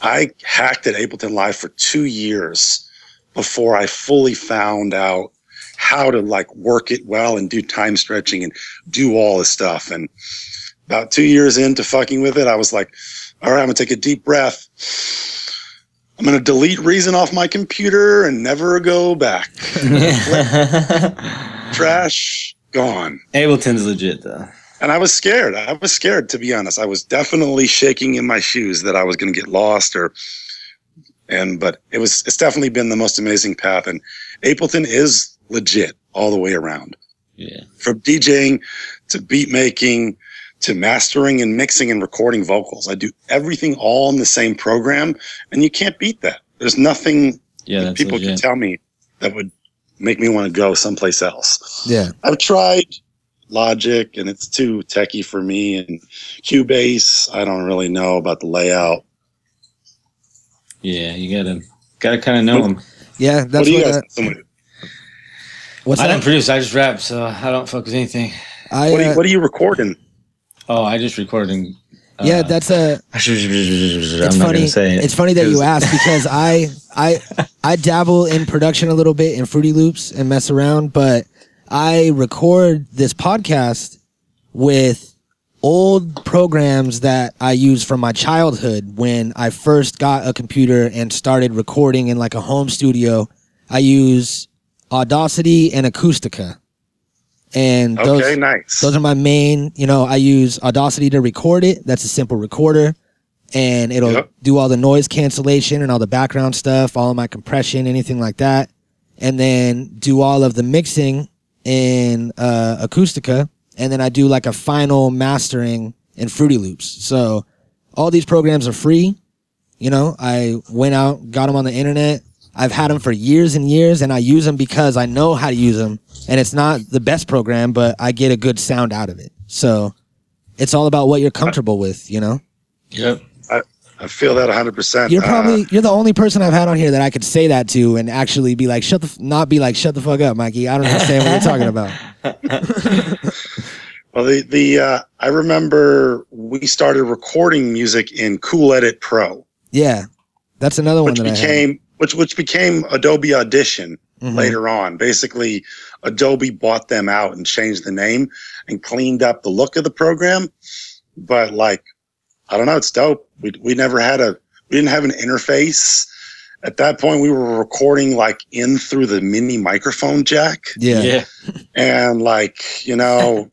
I hacked at Ableton Live for two years before I fully found out how to like work it well and do time stretching and do all this stuff. And about two years into fucking with it, I was like, all right, I'm gonna take a deep breath. I'm gonna delete Reason off my computer and never go back. Trash gone. Ableton's legit though. And I was scared. I was scared to be honest. I was definitely shaking in my shoes that I was going to get lost or and but it was it's definitely been the most amazing path and Ableton is legit all the way around. Yeah. From DJing to beat making to mastering and mixing and recording vocals. I do everything all in the same program and you can't beat that. There's nothing Yeah, that that's people can tell me that would make me want to go someplace else. Yeah. I've tried Logic and it's too techy for me and Cubase. I don't really know about the layout. Yeah, you gotta gotta kind of know them. Yeah. what That's do you what. guys uh, what, what's I that? don't produce. I just rap, so I don't fuck with anything. I, what, are uh, what are you recording? Oh, I just recording. Uh, yeah, that's a. It's funny. it. It's funny that you ask because I I I dabble in production a little bit in Fruity Loops and mess around, but I record this podcast with old programs that I used from my childhood when I first got a computer and started recording in like a home studio. I use Audacity and Acoustica. And those Okay, nice. those are my main, you know, I use Audacity to record it. That's a simple recorder. And it'll Yep. do all the noise cancellation and all the background stuff, all of my compression, anything like that. And then do all of the mixing in uh, Acoustica. And then I do like a final mastering in Fruity Loops. So all these programs are free. You know, I went out, got them on the internet. I've had them for years and years, and I use them because I know how to use them. And it's not the best program, but I get a good sound out of it. So it's all about what you're comfortable with, you know? Yep. I feel that 100%. You're Uh, probably you're the only person I've had on here that I could say that to and actually be like, shut the f- not be like, shut the fuck up, Mikey. I don't understand what you're talking about. well, the, the uh, I remember we started recording music in Cool Edit Pro, Yeah, that's another one that I had. Became which which became Adobe Audition. Mhm. later on. Basically, Adobe bought them out and changed the name and cleaned up the look of the program. But like, I don't know, it's dope. We we never had a we didn't have an interface. At that point, we were recording like in through the mini microphone jack, Yeah. Yeah. and like you know,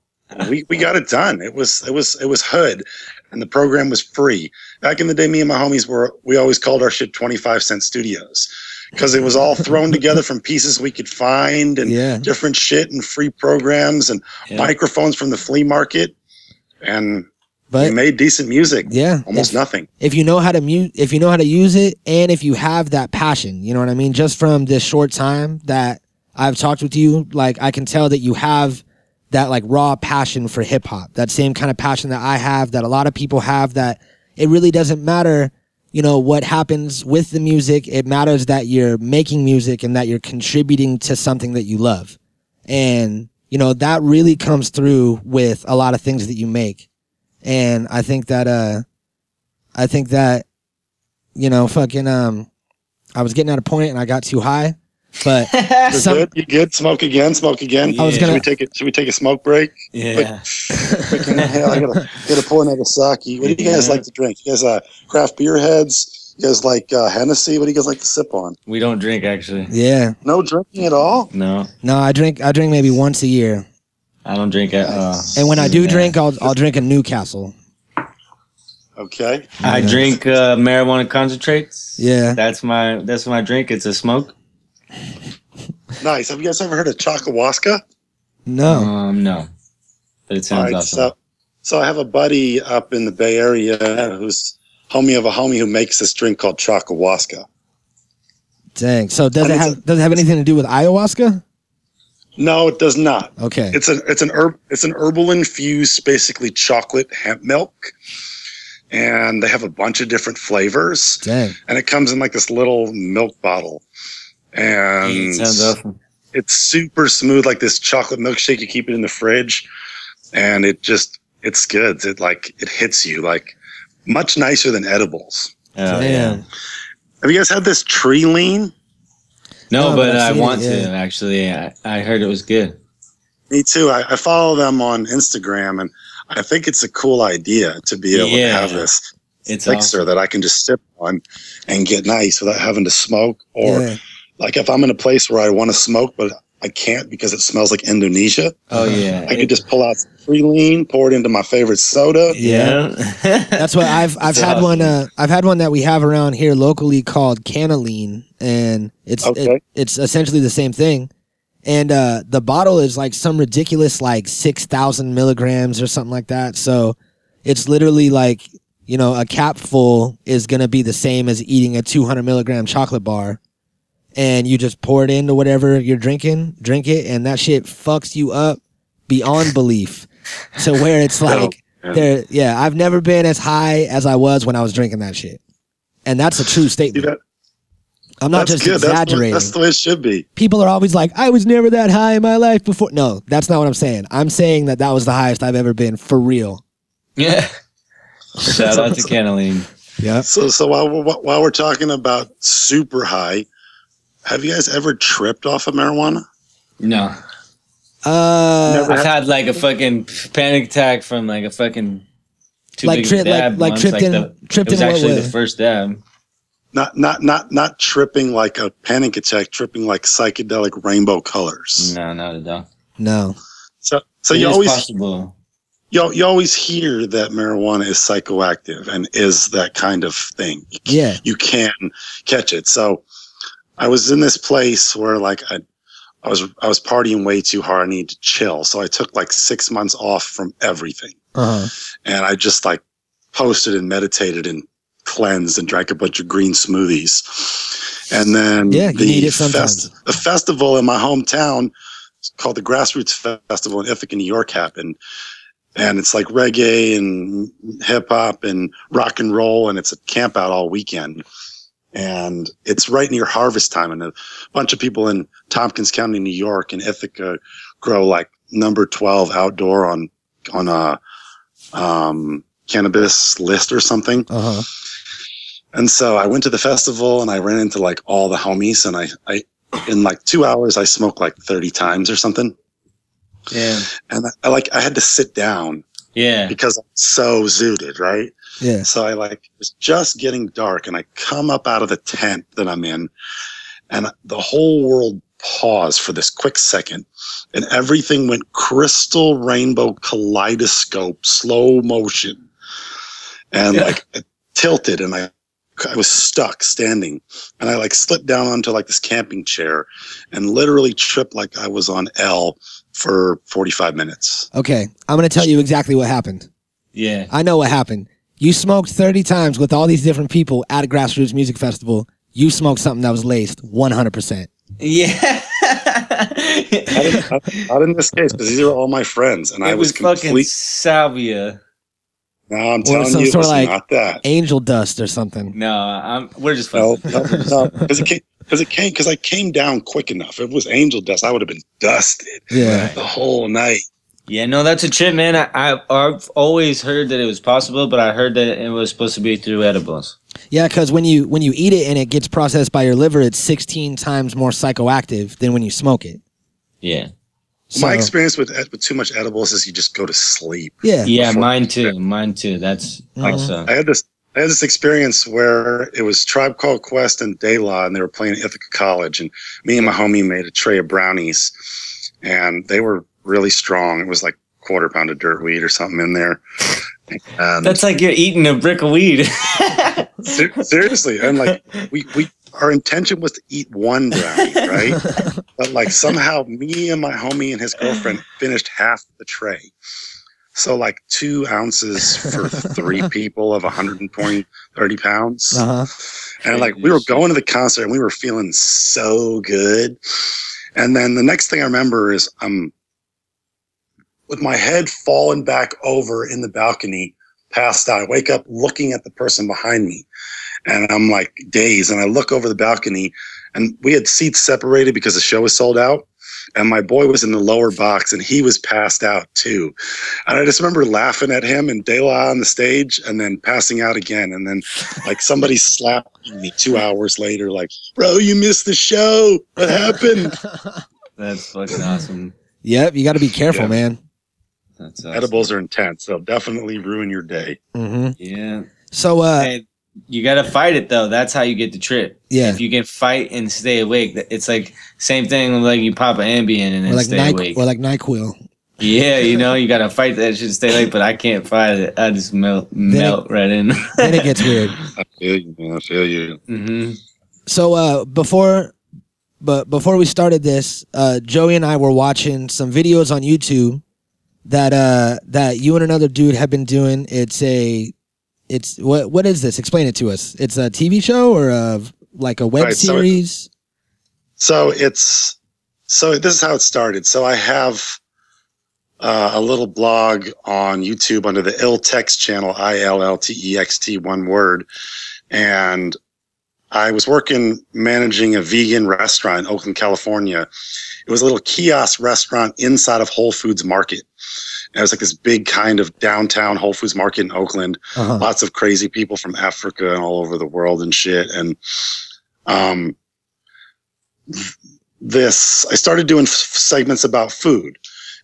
we we got it done. It was it was it was hood, and the program was free. Back in the day, me and my homies were we always called our shit twenty five cent studios because it was all thrown together from pieces we could find and Yeah. different shit and free programs and Yeah. microphones from the flea market, and we But made decent music. yeah, Almost if, nothing. if you know how to mute, if you know how to use it, and if you have that passion, you know what I mean. Just from this short time that I've talked with you, like I can tell that you have that like raw passion for hip hop. That same kind of passion that I have, that a lot of people have. That it really doesn't matter, you know, what happens with the music. It matters that you're making music and that you're contributing to something that you love, and you know that really comes through with a lot of things that you make. And I think that uh I think that, you know, fucking, um, I was getting at a point and I got too high, but You're some, good. You good? Smoke again. Smoke again. I was gonna- we take it? Should we take a smoke break? Yeah. Freaking hell, I gotta gotta pour another sake. What do you guys like to drink? You guys uh, craft beer heads? You guys like uh, Hennessy? What do you guys like to sip on? We don't drink actually. Yeah. No drinking at all. No, No, I drink. I drink maybe once a year, I don't drink at all. and when I do Yeah. drink, I'll I'll drink a Newcastle. Okay. I drink uh, marijuana concentrates. Yeah. That's my that's my drink. It's a smoke. Nice. Have you guys ever heard of Chakawaska? No. Um, no, but it sounds right. awesome. So, so I have a buddy up in the Bay Area who's homie of a homie who makes this drink called Chakawaska. Dang. So does And it it's have does it have anything to do with ayahuasca? No, it does not. Okay. It's an it's an herb it's an herbal infused basically chocolate hemp milk, and they have a bunch of different flavors, Dang. and it comes in like this little milk bottle, and it sounds awesome. it's super smooth like this chocolate milkshake. You keep it in the fridge, and it just it's good. It like it hits you like much nicer than edibles. Oh, Damn. yeah. Have you guys had this tree lean? No, No, but but I've I seen it, want to actually. I, I heard it was good. Me too. I, I follow them on Instagram, and I think it's a cool idea to be able Yeah. to have this It's elixir awesome. that I can just sip on and get nice without having to smoke. Or Yeah. Like if I'm in a place where I want to smoke, but I can't because it smells like Indonesia, Oh yeah. I could just pull out some free lean, pour it into my favorite soda. yeah. That's what I've I've It's had awesome. one. Uh, I've had one that we have around here locally called Canaline, and it's Okay. it, it's essentially the same thing. And uh, the bottle is like some ridiculous like six thousand milligrams or something like that. So it's literally like you know a cap full is gonna be the same as eating a two hundred milligram chocolate bar, and you just pour it into whatever you're drinking, drink it, and that shit fucks you up beyond belief. To where it's like yeah. there yeah i've never been as high as i was when i was drinking that shit and that's a true See, statement that, i'm not that's just good. That's the, way- exaggerating that's the way it should be. people are always like i was never that high in my life before no that's not what i'm saying i'm saying that that was the highest i've ever been for real yeah. Shout out to Canaline. yeah So, so while we're, while we're talking about super high, have you guys ever tripped off of marijuana? No, uh Never I've had like a fucking panic attack from like a fucking too like big of tri- dab like like once, tripped in the- tripped it was in what actually way the first dab. Not, not, not, not tripping like a panic attack. Tripping like psychedelic rainbow colors. No, not at all. no So, so It you is always possible. you, you always hear that marijuana is psychoactive and is that kind of thing. Yeah you can catch it. So I was in this place where like I, I was I was partying way too hard. I needed to chill. So I took like six months off from everything, uh-huh and I just like posted and meditated and cleansed and drank a bunch of green smoothies. And then Yeah, it sometimes. the festival in my hometown called the Grassroots Festival in Ithaca, New York happened. And it's like reggae and hip hop and rock and roll, and it's a camp out all weekend. And it's right near harvest time, and a bunch of people in Tompkins County, New York, and Ithaca grow like number twelve outdoor on on a um, cannabis list or something. uh-huh And so I went to the festival and I ran into like all the homies and I, I, in like two hours, I smoked like 30 times or something. Yeah, And I, I like, I had to sit down yeah. because I'm so zooted, right? Yeah So I like, it was just getting dark and I come up out of the tent that I'm in and the whole world paused for this quick second and everything went crystal rainbow kaleidoscope, slow motion. And Yeah. like it tilted and I, I was stuck standing and I like slipped down onto like this camping chair and literally tripped like I was on L for 45 minutes. okay i'm gonna tell you exactly what happened Yeah. i know what happened you smoked 30 times with all these different people at a grassroots music festival you smoked something that was laced 100% Yeah. Not in, not- not in this case, because these are all my friends, and I it was, was fucking complete. salvia. No, I'm Or telling some you, it sort was of like- not that. angel dust or something No, I'm. We're just fucking. no, no, because it came because it came because I came down quick enough. If it was angel dust, I would have been dusted yeah the whole night. Yeah, no, that's a trip, man. I, I I've always heard that it was possible, but I heard that it was supposed to be through edibles. Yeah, because when you when you eat it and it gets processed by your liver, it's 16 times more psychoactive than when you smoke it. Yeah. So, My experience with ed- with too much edibles is you just go to sleep. yeah, Yeah, mine too. Mine too. That's Mhm. also. I had this I I had this experience where it was Tribe Called Quest and De La, and they were playing at Ithaca College, and me and my homie made a tray of brownies, and they were really strong. It was like quarter pound of dirt weed or something in there. And That's like you're eating a brick of weed. ser- seriously, and like we we our intention was to eat one brownie, right? but like somehow me and my homie and his girlfriend finished half the tray. So like two ounces for three people of 120, 30 pounds. Uh huh. And like we were going to the concert and we were feeling so good. And then the next thing I remember is I'm with my head fallen back over in the balcony, passed out. I wake up looking at the person behind me. And I'm like dazed. And I look over the balcony and we had seats separated because the show was sold out. And my boy was in the lower box and he was passed out too. And I just remember laughing at him and De La on the stage and then passing out again. And then like somebody slapping me two hours later, like, bro, you missed the show. What happened? That's fucking awesome. Yep, you got to be careful, Yeah. man. That's awesome. Edibles are intense. They'll definitely ruin your day. hmm Yeah. So, uh, Hey, you gotta fight it though. That's how you get the trip. yeah, If you can fight and stay awake, it's like same thing. with, Like you pop an Ambien and or then like stay Nyqu- awake. or like Nyquil. yeah, you know you gotta fight that shit. to Stay awake, but I can't fight it. I just melt melt right in. Then it gets weird. I feel you, man. I feel you. hmm So, uh, before, but before we started this, uh, Joey and I were watching some videos on YouTube that uh that you and another dude have been doing. It's a, it's what what is this? Explain it to us. It's a TV show or a like a web Right, so- series. So it's so this is how it started. So I have uh, a little blog on YouTube under the Ill Text channel, I L L T E X T, one word, and I was working managing a vegan restaurant in Oakland, California. It was a little kiosk restaurant inside of Whole Foods Market. And it was like this big kind of downtown Whole Foods Market in Oakland Uh-huh. lots of crazy people from Africa and all over the world and shit. And um, this, I started doing f- segments about food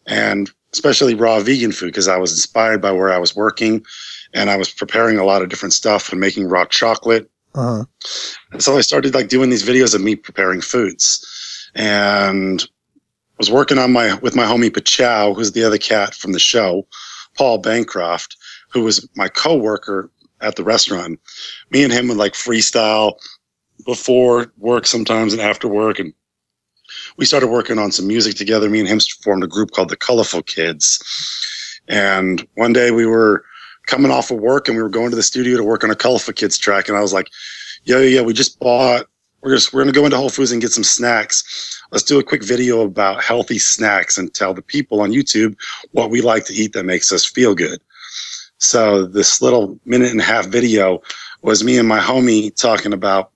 and especially raw vegan food because I was inspired by where I was working and I was preparing a lot of different stuff and making raw chocolate. Uh-huh. And so I started like doing these videos of me preparing foods and was working on my with my homie Pachow, who's the other cat from the show, Paul Bancroft, who was my coworker at the restaurant. Me and him would like freestyle before work sometimes and after work and we started working on some music together. Me and him formed a group called the Colorful Kids. And one day we were coming off of work and we were going to the studio to work on a Colorful Kids track. And I was like, yo, yeah, yo, we just bought, we're just, we're going to go into Whole Foods and get some snacks. Let's do a quick video about healthy snacks and tell the people on YouTube what we like to eat that makes us feel good. So this little minute and a half video was me and my homie talking about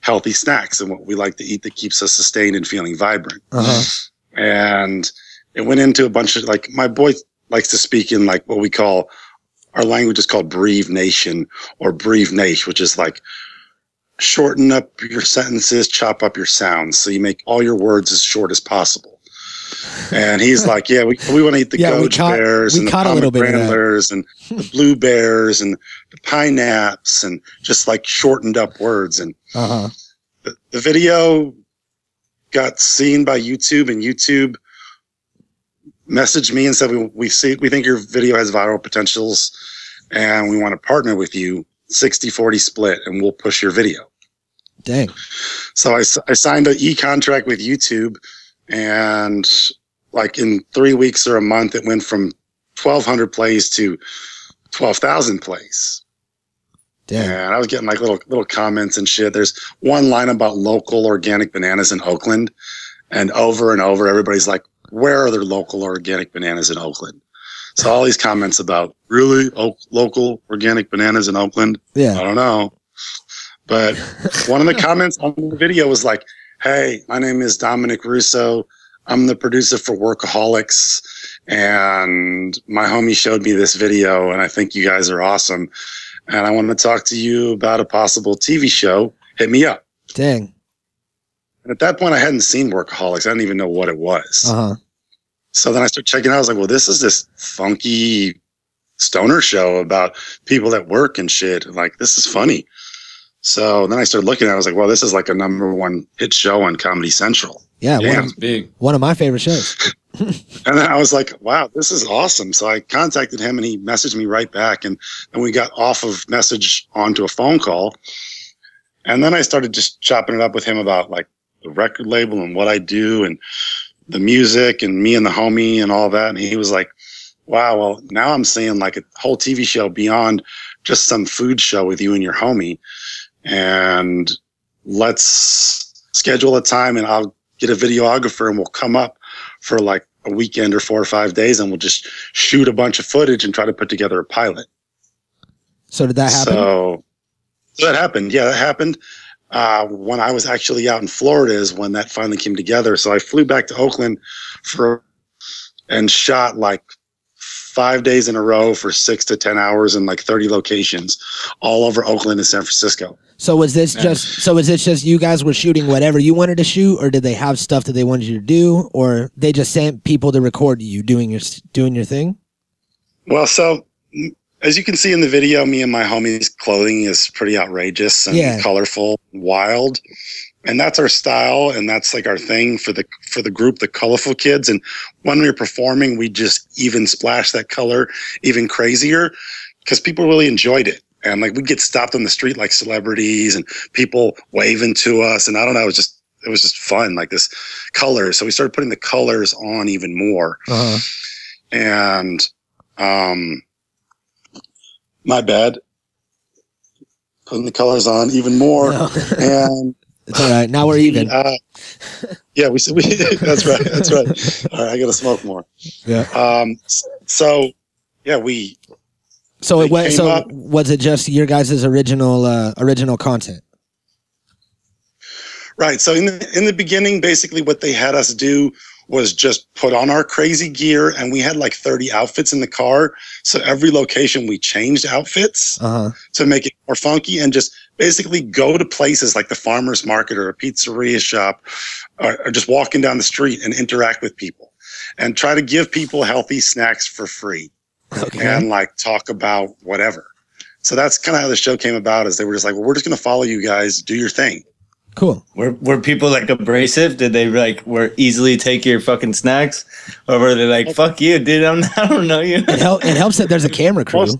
healthy snacks and what we like to eat that keeps us sustained and feeling vibrant Uh-huh. and it went into a bunch of like my boy likes to speak in like what we call our language is called Breve Nation or Breve Nation, which is like shorten up your sentences, chop up your sounds, so you make all your words as short as possible. And he's like, "Yeah, we, we want to eat the Yeah, goji caught- bears and the caught a little bit of that. pomegranates and the blueberries and the pineapples and just like shortened up words." And Uh-huh. the, the video got seen by YouTube, and YouTube messaged me and said, "We we see we think your video has viral potentials, and we want to partner with you, 60-40 split, and we'll push your video." Dang. So I, I signed an e contract with YouTube, and like in three weeks or a month, it went from twelve hundred plays to twelve thousand plays. Dang. And I was getting like little little comments and shit. There's one line about local organic bananas in Oakland, and over and over, everybody's like, "Where are their local organic bananas in Oakland?" So all these comments about really o- local organic bananas in Oakland. Yeah. I don't know, but one of the comments on the video was like, "Hey, my name is Dominic Russo. I'm the producer for Workaholics, and my homie showed me this video, and I think you guys are awesome." and I want to talk to you about a possible TV show. Hit me up. Dang. And at that point, I hadn't seen Workaholics. I didn't even know what it was. Uh-huh. So then I started checking out. I was like, well, this is this funky stoner show about people that work and shit. Like this is funny. So then I started looking at it. I was like, well, this is like a number one hit show on Comedy Central. Yeah, one of, big. one of my favorite shows. And then I was like, wow, this is awesome. So I contacted him and he messaged me right back. And then we got off of message onto a phone call. And then I started just chopping it up with him about like the record label and what I do and the music and me and the homie and all that. And he was like, wow, well, now I'm seeing like a whole TV show beyond just some food show with you and your homie. And let's schedule a time and I'll get a videographer and we'll come up for like a weekend or four or five days and we'll just shoot a bunch of footage and try to put together a pilot. So did that happen? So, so that happened. Yeah, that happened. Uh, when I was actually out in Florida is when that finally came together. So I flew back to Oakland for and shot like five days in a row for six to ten hours in like 30 locations all over Oakland and San Francisco. so was this Yeah. just so was this just you guys were shooting whatever you wanted to shoot, or did they have stuff that they wanted you to do, or they just sent people to record you doing your doing your thing? Well, so as you can see in the video, me and my homie's clothing is pretty outrageous and Yeah. colorful, wild. And that's our style and that's like our thing for the for the group, the colorful kids. And when we were performing, we just even splash that color even crazier because people really enjoyed it. And like we'd get stopped on the street like celebrities and people waving to us. And I don't know, it was just it was just fun, like this color. So we started putting the colors on even more Uh-huh. and um my bad putting the colors on even more No. and it's all right. Now we're even. uh, yeah we said we that's right that's right all right i gotta smoke more Yeah. um so yeah we So it was so up- was it just your guys' original uh, original content? right so in the in the beginning basically what they had us do was just put on our crazy gear and we had like 30 outfits in the car so every location we changed outfits Uh huh. to make it more funky and just basically go to places like the farmer's market or a pizzeria shop or, or just walking down the street and interact with people and try to give people healthy snacks for free Okay. and like talk about whatever. So that's kind of how the show came about is they were just like, well, we're just going to follow you guys, do your thing. Cool. Were were people like abrasive? Did they like were easily take your fucking snacks, or were they like fuck you, dude? I'm I don't know you. It help. It helps that there's a camera crew. Most-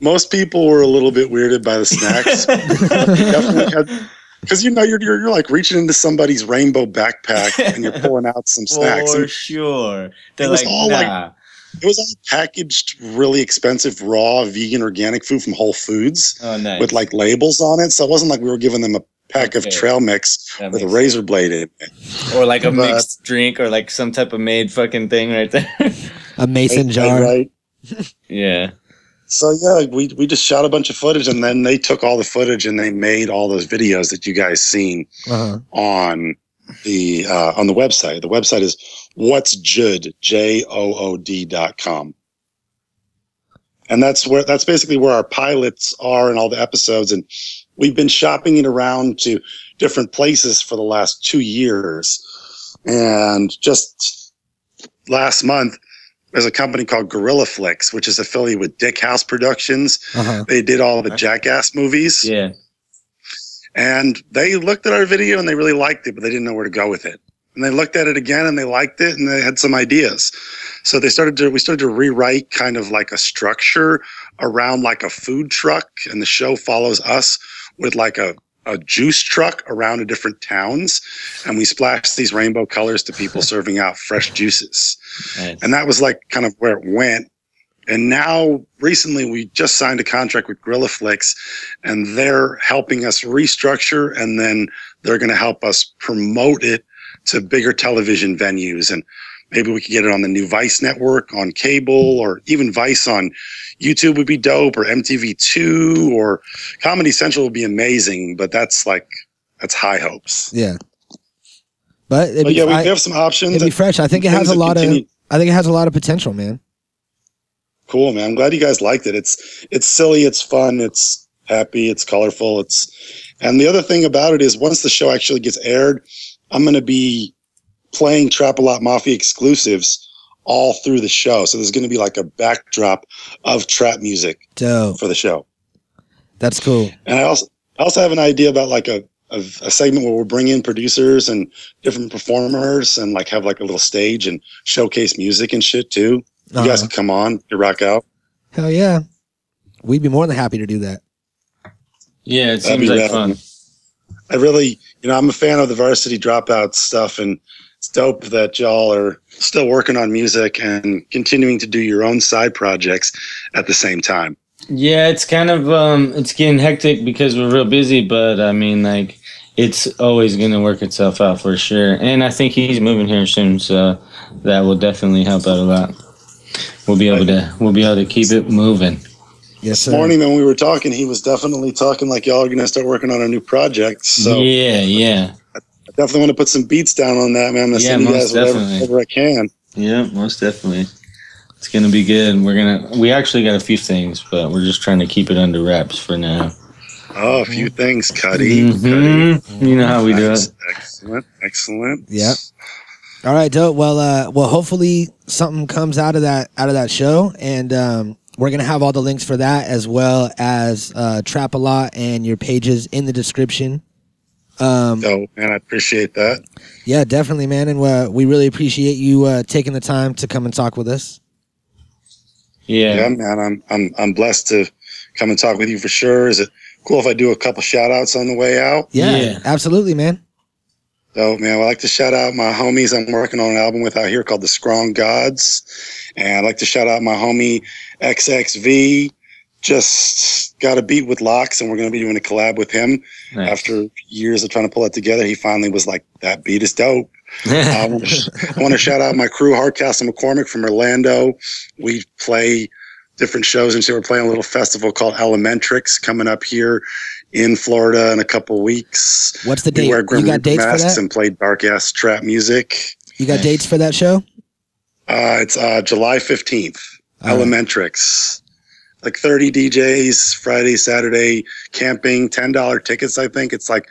Most people were a little bit weirded by the snacks. Definitely had, because you know you're, you're you're like reaching into somebody's rainbow backpack and you're pulling out some snacks. For And sure. They're It was like, all, like, nah. it was all packaged, really expensive, raw, vegan, organic food from Whole Foods oh, nice. with like labels on it. So it wasn't like we were giving them a pack of trail mix That with a makes razor blade in it. or like a but- mixed drink, or like some type of made fucking thing right there. A mason jar. right? yeah. So yeah, we we just shot a bunch of footage, and then they took all the footage and they made all those videos that you guys seen Uh-huh. on the uh, on the website. The website is what's Jood J O O D dot com, and that's where that's basically where our pilots are and all the episodes. And we've been shopping it around to different places for the last two years, and just last month. There's a company called Gorilla Flicks, which is affiliated with Dickhouse Productions. Uh-huh. They did all the. Jackass movies. Yeah. And they looked at our video and they really liked it, but they didn't know where to go with it. And they looked at it again and they liked it and they had some ideas. So they started to, we started to rewrite kind of like a structure around like a food truck. And the show follows us with like a, a juice truck around to different towns. And we splash these rainbow colors to people serving out fresh juices. Nice. And that was like kind of where it went. And now recently we just signed a contract with Gorilla Flicks and they're helping us restructure and then they're going to help us promote it to bigger television venues and maybe we could get it on the new Vice network on cable or even Vice on YouTube would be dope or MTV2 or Comedy Central would be amazing, but that's like that's high hopes. Yeah. But, it'd But be, yeah, we I- have some options. it'd be fresh. I think it has a lot of. I think it has a lot of potential, man. Cool, man. I'm glad you guys liked it. It's it's silly, it's fun, it's happy, it's colorful, it's and the other thing about it is once the show actually gets aired, I'm gonna be playing Trap a Lot Mafia exclusives all through the show. So there's going to be like a backdrop of trap music Dope. for the show. That's cool. And I also I also have an idea about like a a, a segment where we'll bring in producers and different performers and like have like a little stage and showcase music and shit too. You guys Uh-huh. can come on, you rock out. Hell yeah. We'd be more than happy to do that. Yeah, it That'd seems like rad. fun. I really, you know, I'm a fan of the varsity dropout stuff, and it's dope that y'all are still working on music and continuing to do your own side projects at the same time. Yeah, it's kind of um it's getting hectic because we're real busy, but I mean like it's always gonna work itself out for sure. And I think he's moving here soon, so that will definitely help out a lot. We'll be able to we'll be able to keep it moving. Yes, This sir. morning when we were talking, he was definitely talking like y'all are going to start working on a new project. So yeah, yeah. I definitely want to put some beats down on that, man. I'm going to Yeah, send you most guys whatever, definitely. whatever I can. Yeah, most definitely. It's gonna be good. We're gonna we actually got a few things, but we're just trying to keep it under wraps for now. Oh, a few things, Cuddy. Mhm. You know how we do Nice. it. Excellent, excellent. Yep. All right, dope. Well, uh, well, hopefully something comes out of that out of that show, and um, we're gonna have all the links for that as well as uh, Trap a Lot and your pages in the description. Um, Dope, man. I appreciate that. yeah, definitely, man, and uh, we really appreciate you uh, taking the time to come and talk with us. Yeah, Yeah. man. I'm I'm I'm blessed to come and talk with you for sure. Is it cool if I do a couple shout outs on the way out? Yeah, Yeah. absolutely, man. So, man, I'd like to shout out my homies I'm working on an album with out here called The Strong Gods. And I'd like to shout out my homie XXV. Just got a beat with Locks, and we're going to be doing a collab with him. Nice. After years of trying to pull it together, he finally was like, that beat is dope. I want to I want to shout out my crew, Hardcastle McCormick from Orlando. We play different shows, and so we're playing a little festival called Elementrix coming up here in Florida in a couple weeks. What's the We date? wear You got Reaper dates for masks that? and play dark ass trap music. You got Nice. dates for that show? Uh, it's uh, July 15th, All right. Elementrix. Like 30 DJs, Friday, Saturday, camping, $10 tickets, I think. It's like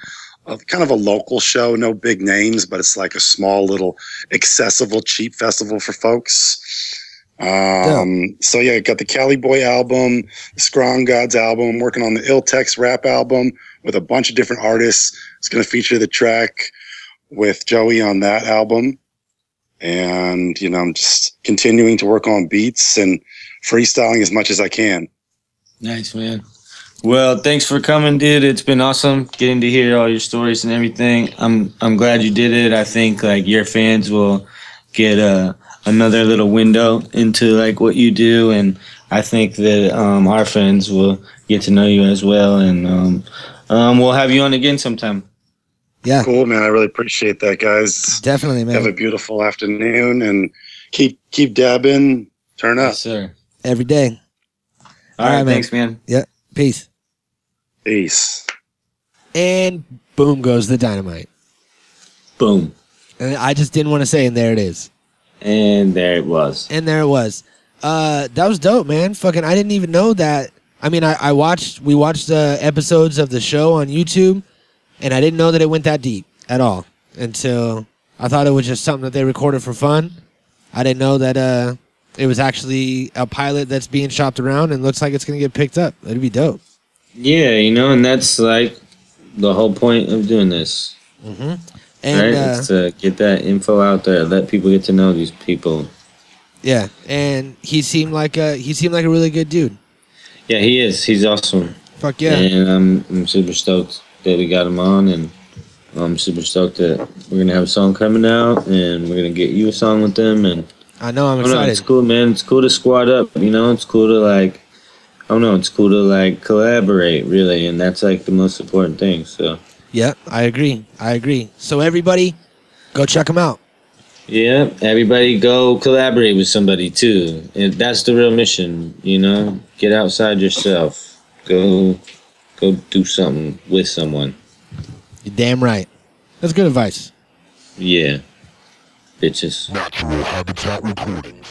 a, kind of a local show, no big names, but it's like a small little accessible, cheap festival for folks. Um, so yeah, got the Cali Boy album, the Strong Gods album, I'm working on the Ill Iltex rap album with a bunch of different artists. It's going to feature the track with Joey on that album and you know i'm just continuing to work on beats and freestyling as much as i can Nice, man. Well, thanks for coming, dude. It's been awesome getting to hear all your stories and everything. I'm I'm glad you did it. I think like your fans will get a another little window into like what you do, and I think that um, our fans will get to know you as well. And um, um, we'll have you on again sometime. Yeah, cool man i really appreciate that guys definitely, man. have a beautiful afternoon and keep keep dabbing turn up Yes, sir. Every day. All All right, right, man. thanks, man. Peace. peace And boom goes the dynamite. Boom, And I just didn't want to say, and there it is. and there it was. And there it was. Uh, that was dope, man. Fucking, I didn't even know that. I mean, I, I watched, we watched the episodes of the show on YouTube, and I didn't know that it went that deep at all until I thought it was just something that they recorded for fun. I didn't know that uh, it was actually a pilot that's being shopped around and looks like it's going to get picked up. It'd be dope. Yeah, you know, and that's like the whole point of doing this. And right? uh, It's to get that info out there, let people get to know these people. yeah, and he seemed like a he seemed like a really good dude. Yeah, he is. He's awesome. Fuck yeah. And I'm, I'm super stoked that we got him on, and I'm super stoked that we're gonna have a song coming out, and we're gonna get you a song with them. And I know I'm don't know, it's cool, man. It's cool to squad up. You know, it's cool to like. I don't know. It's cool to like collaborate, really, and that's like the most important thing. So Yeah, I agree. I agree. So everybody, go check them out. Yeah, everybody go collaborate with somebody too. And that's the real mission, you know? Get outside yourself. Go go do something with someone. You're damn right. That's good advice. Yeah. Bitches. Natural Habitat Recordings.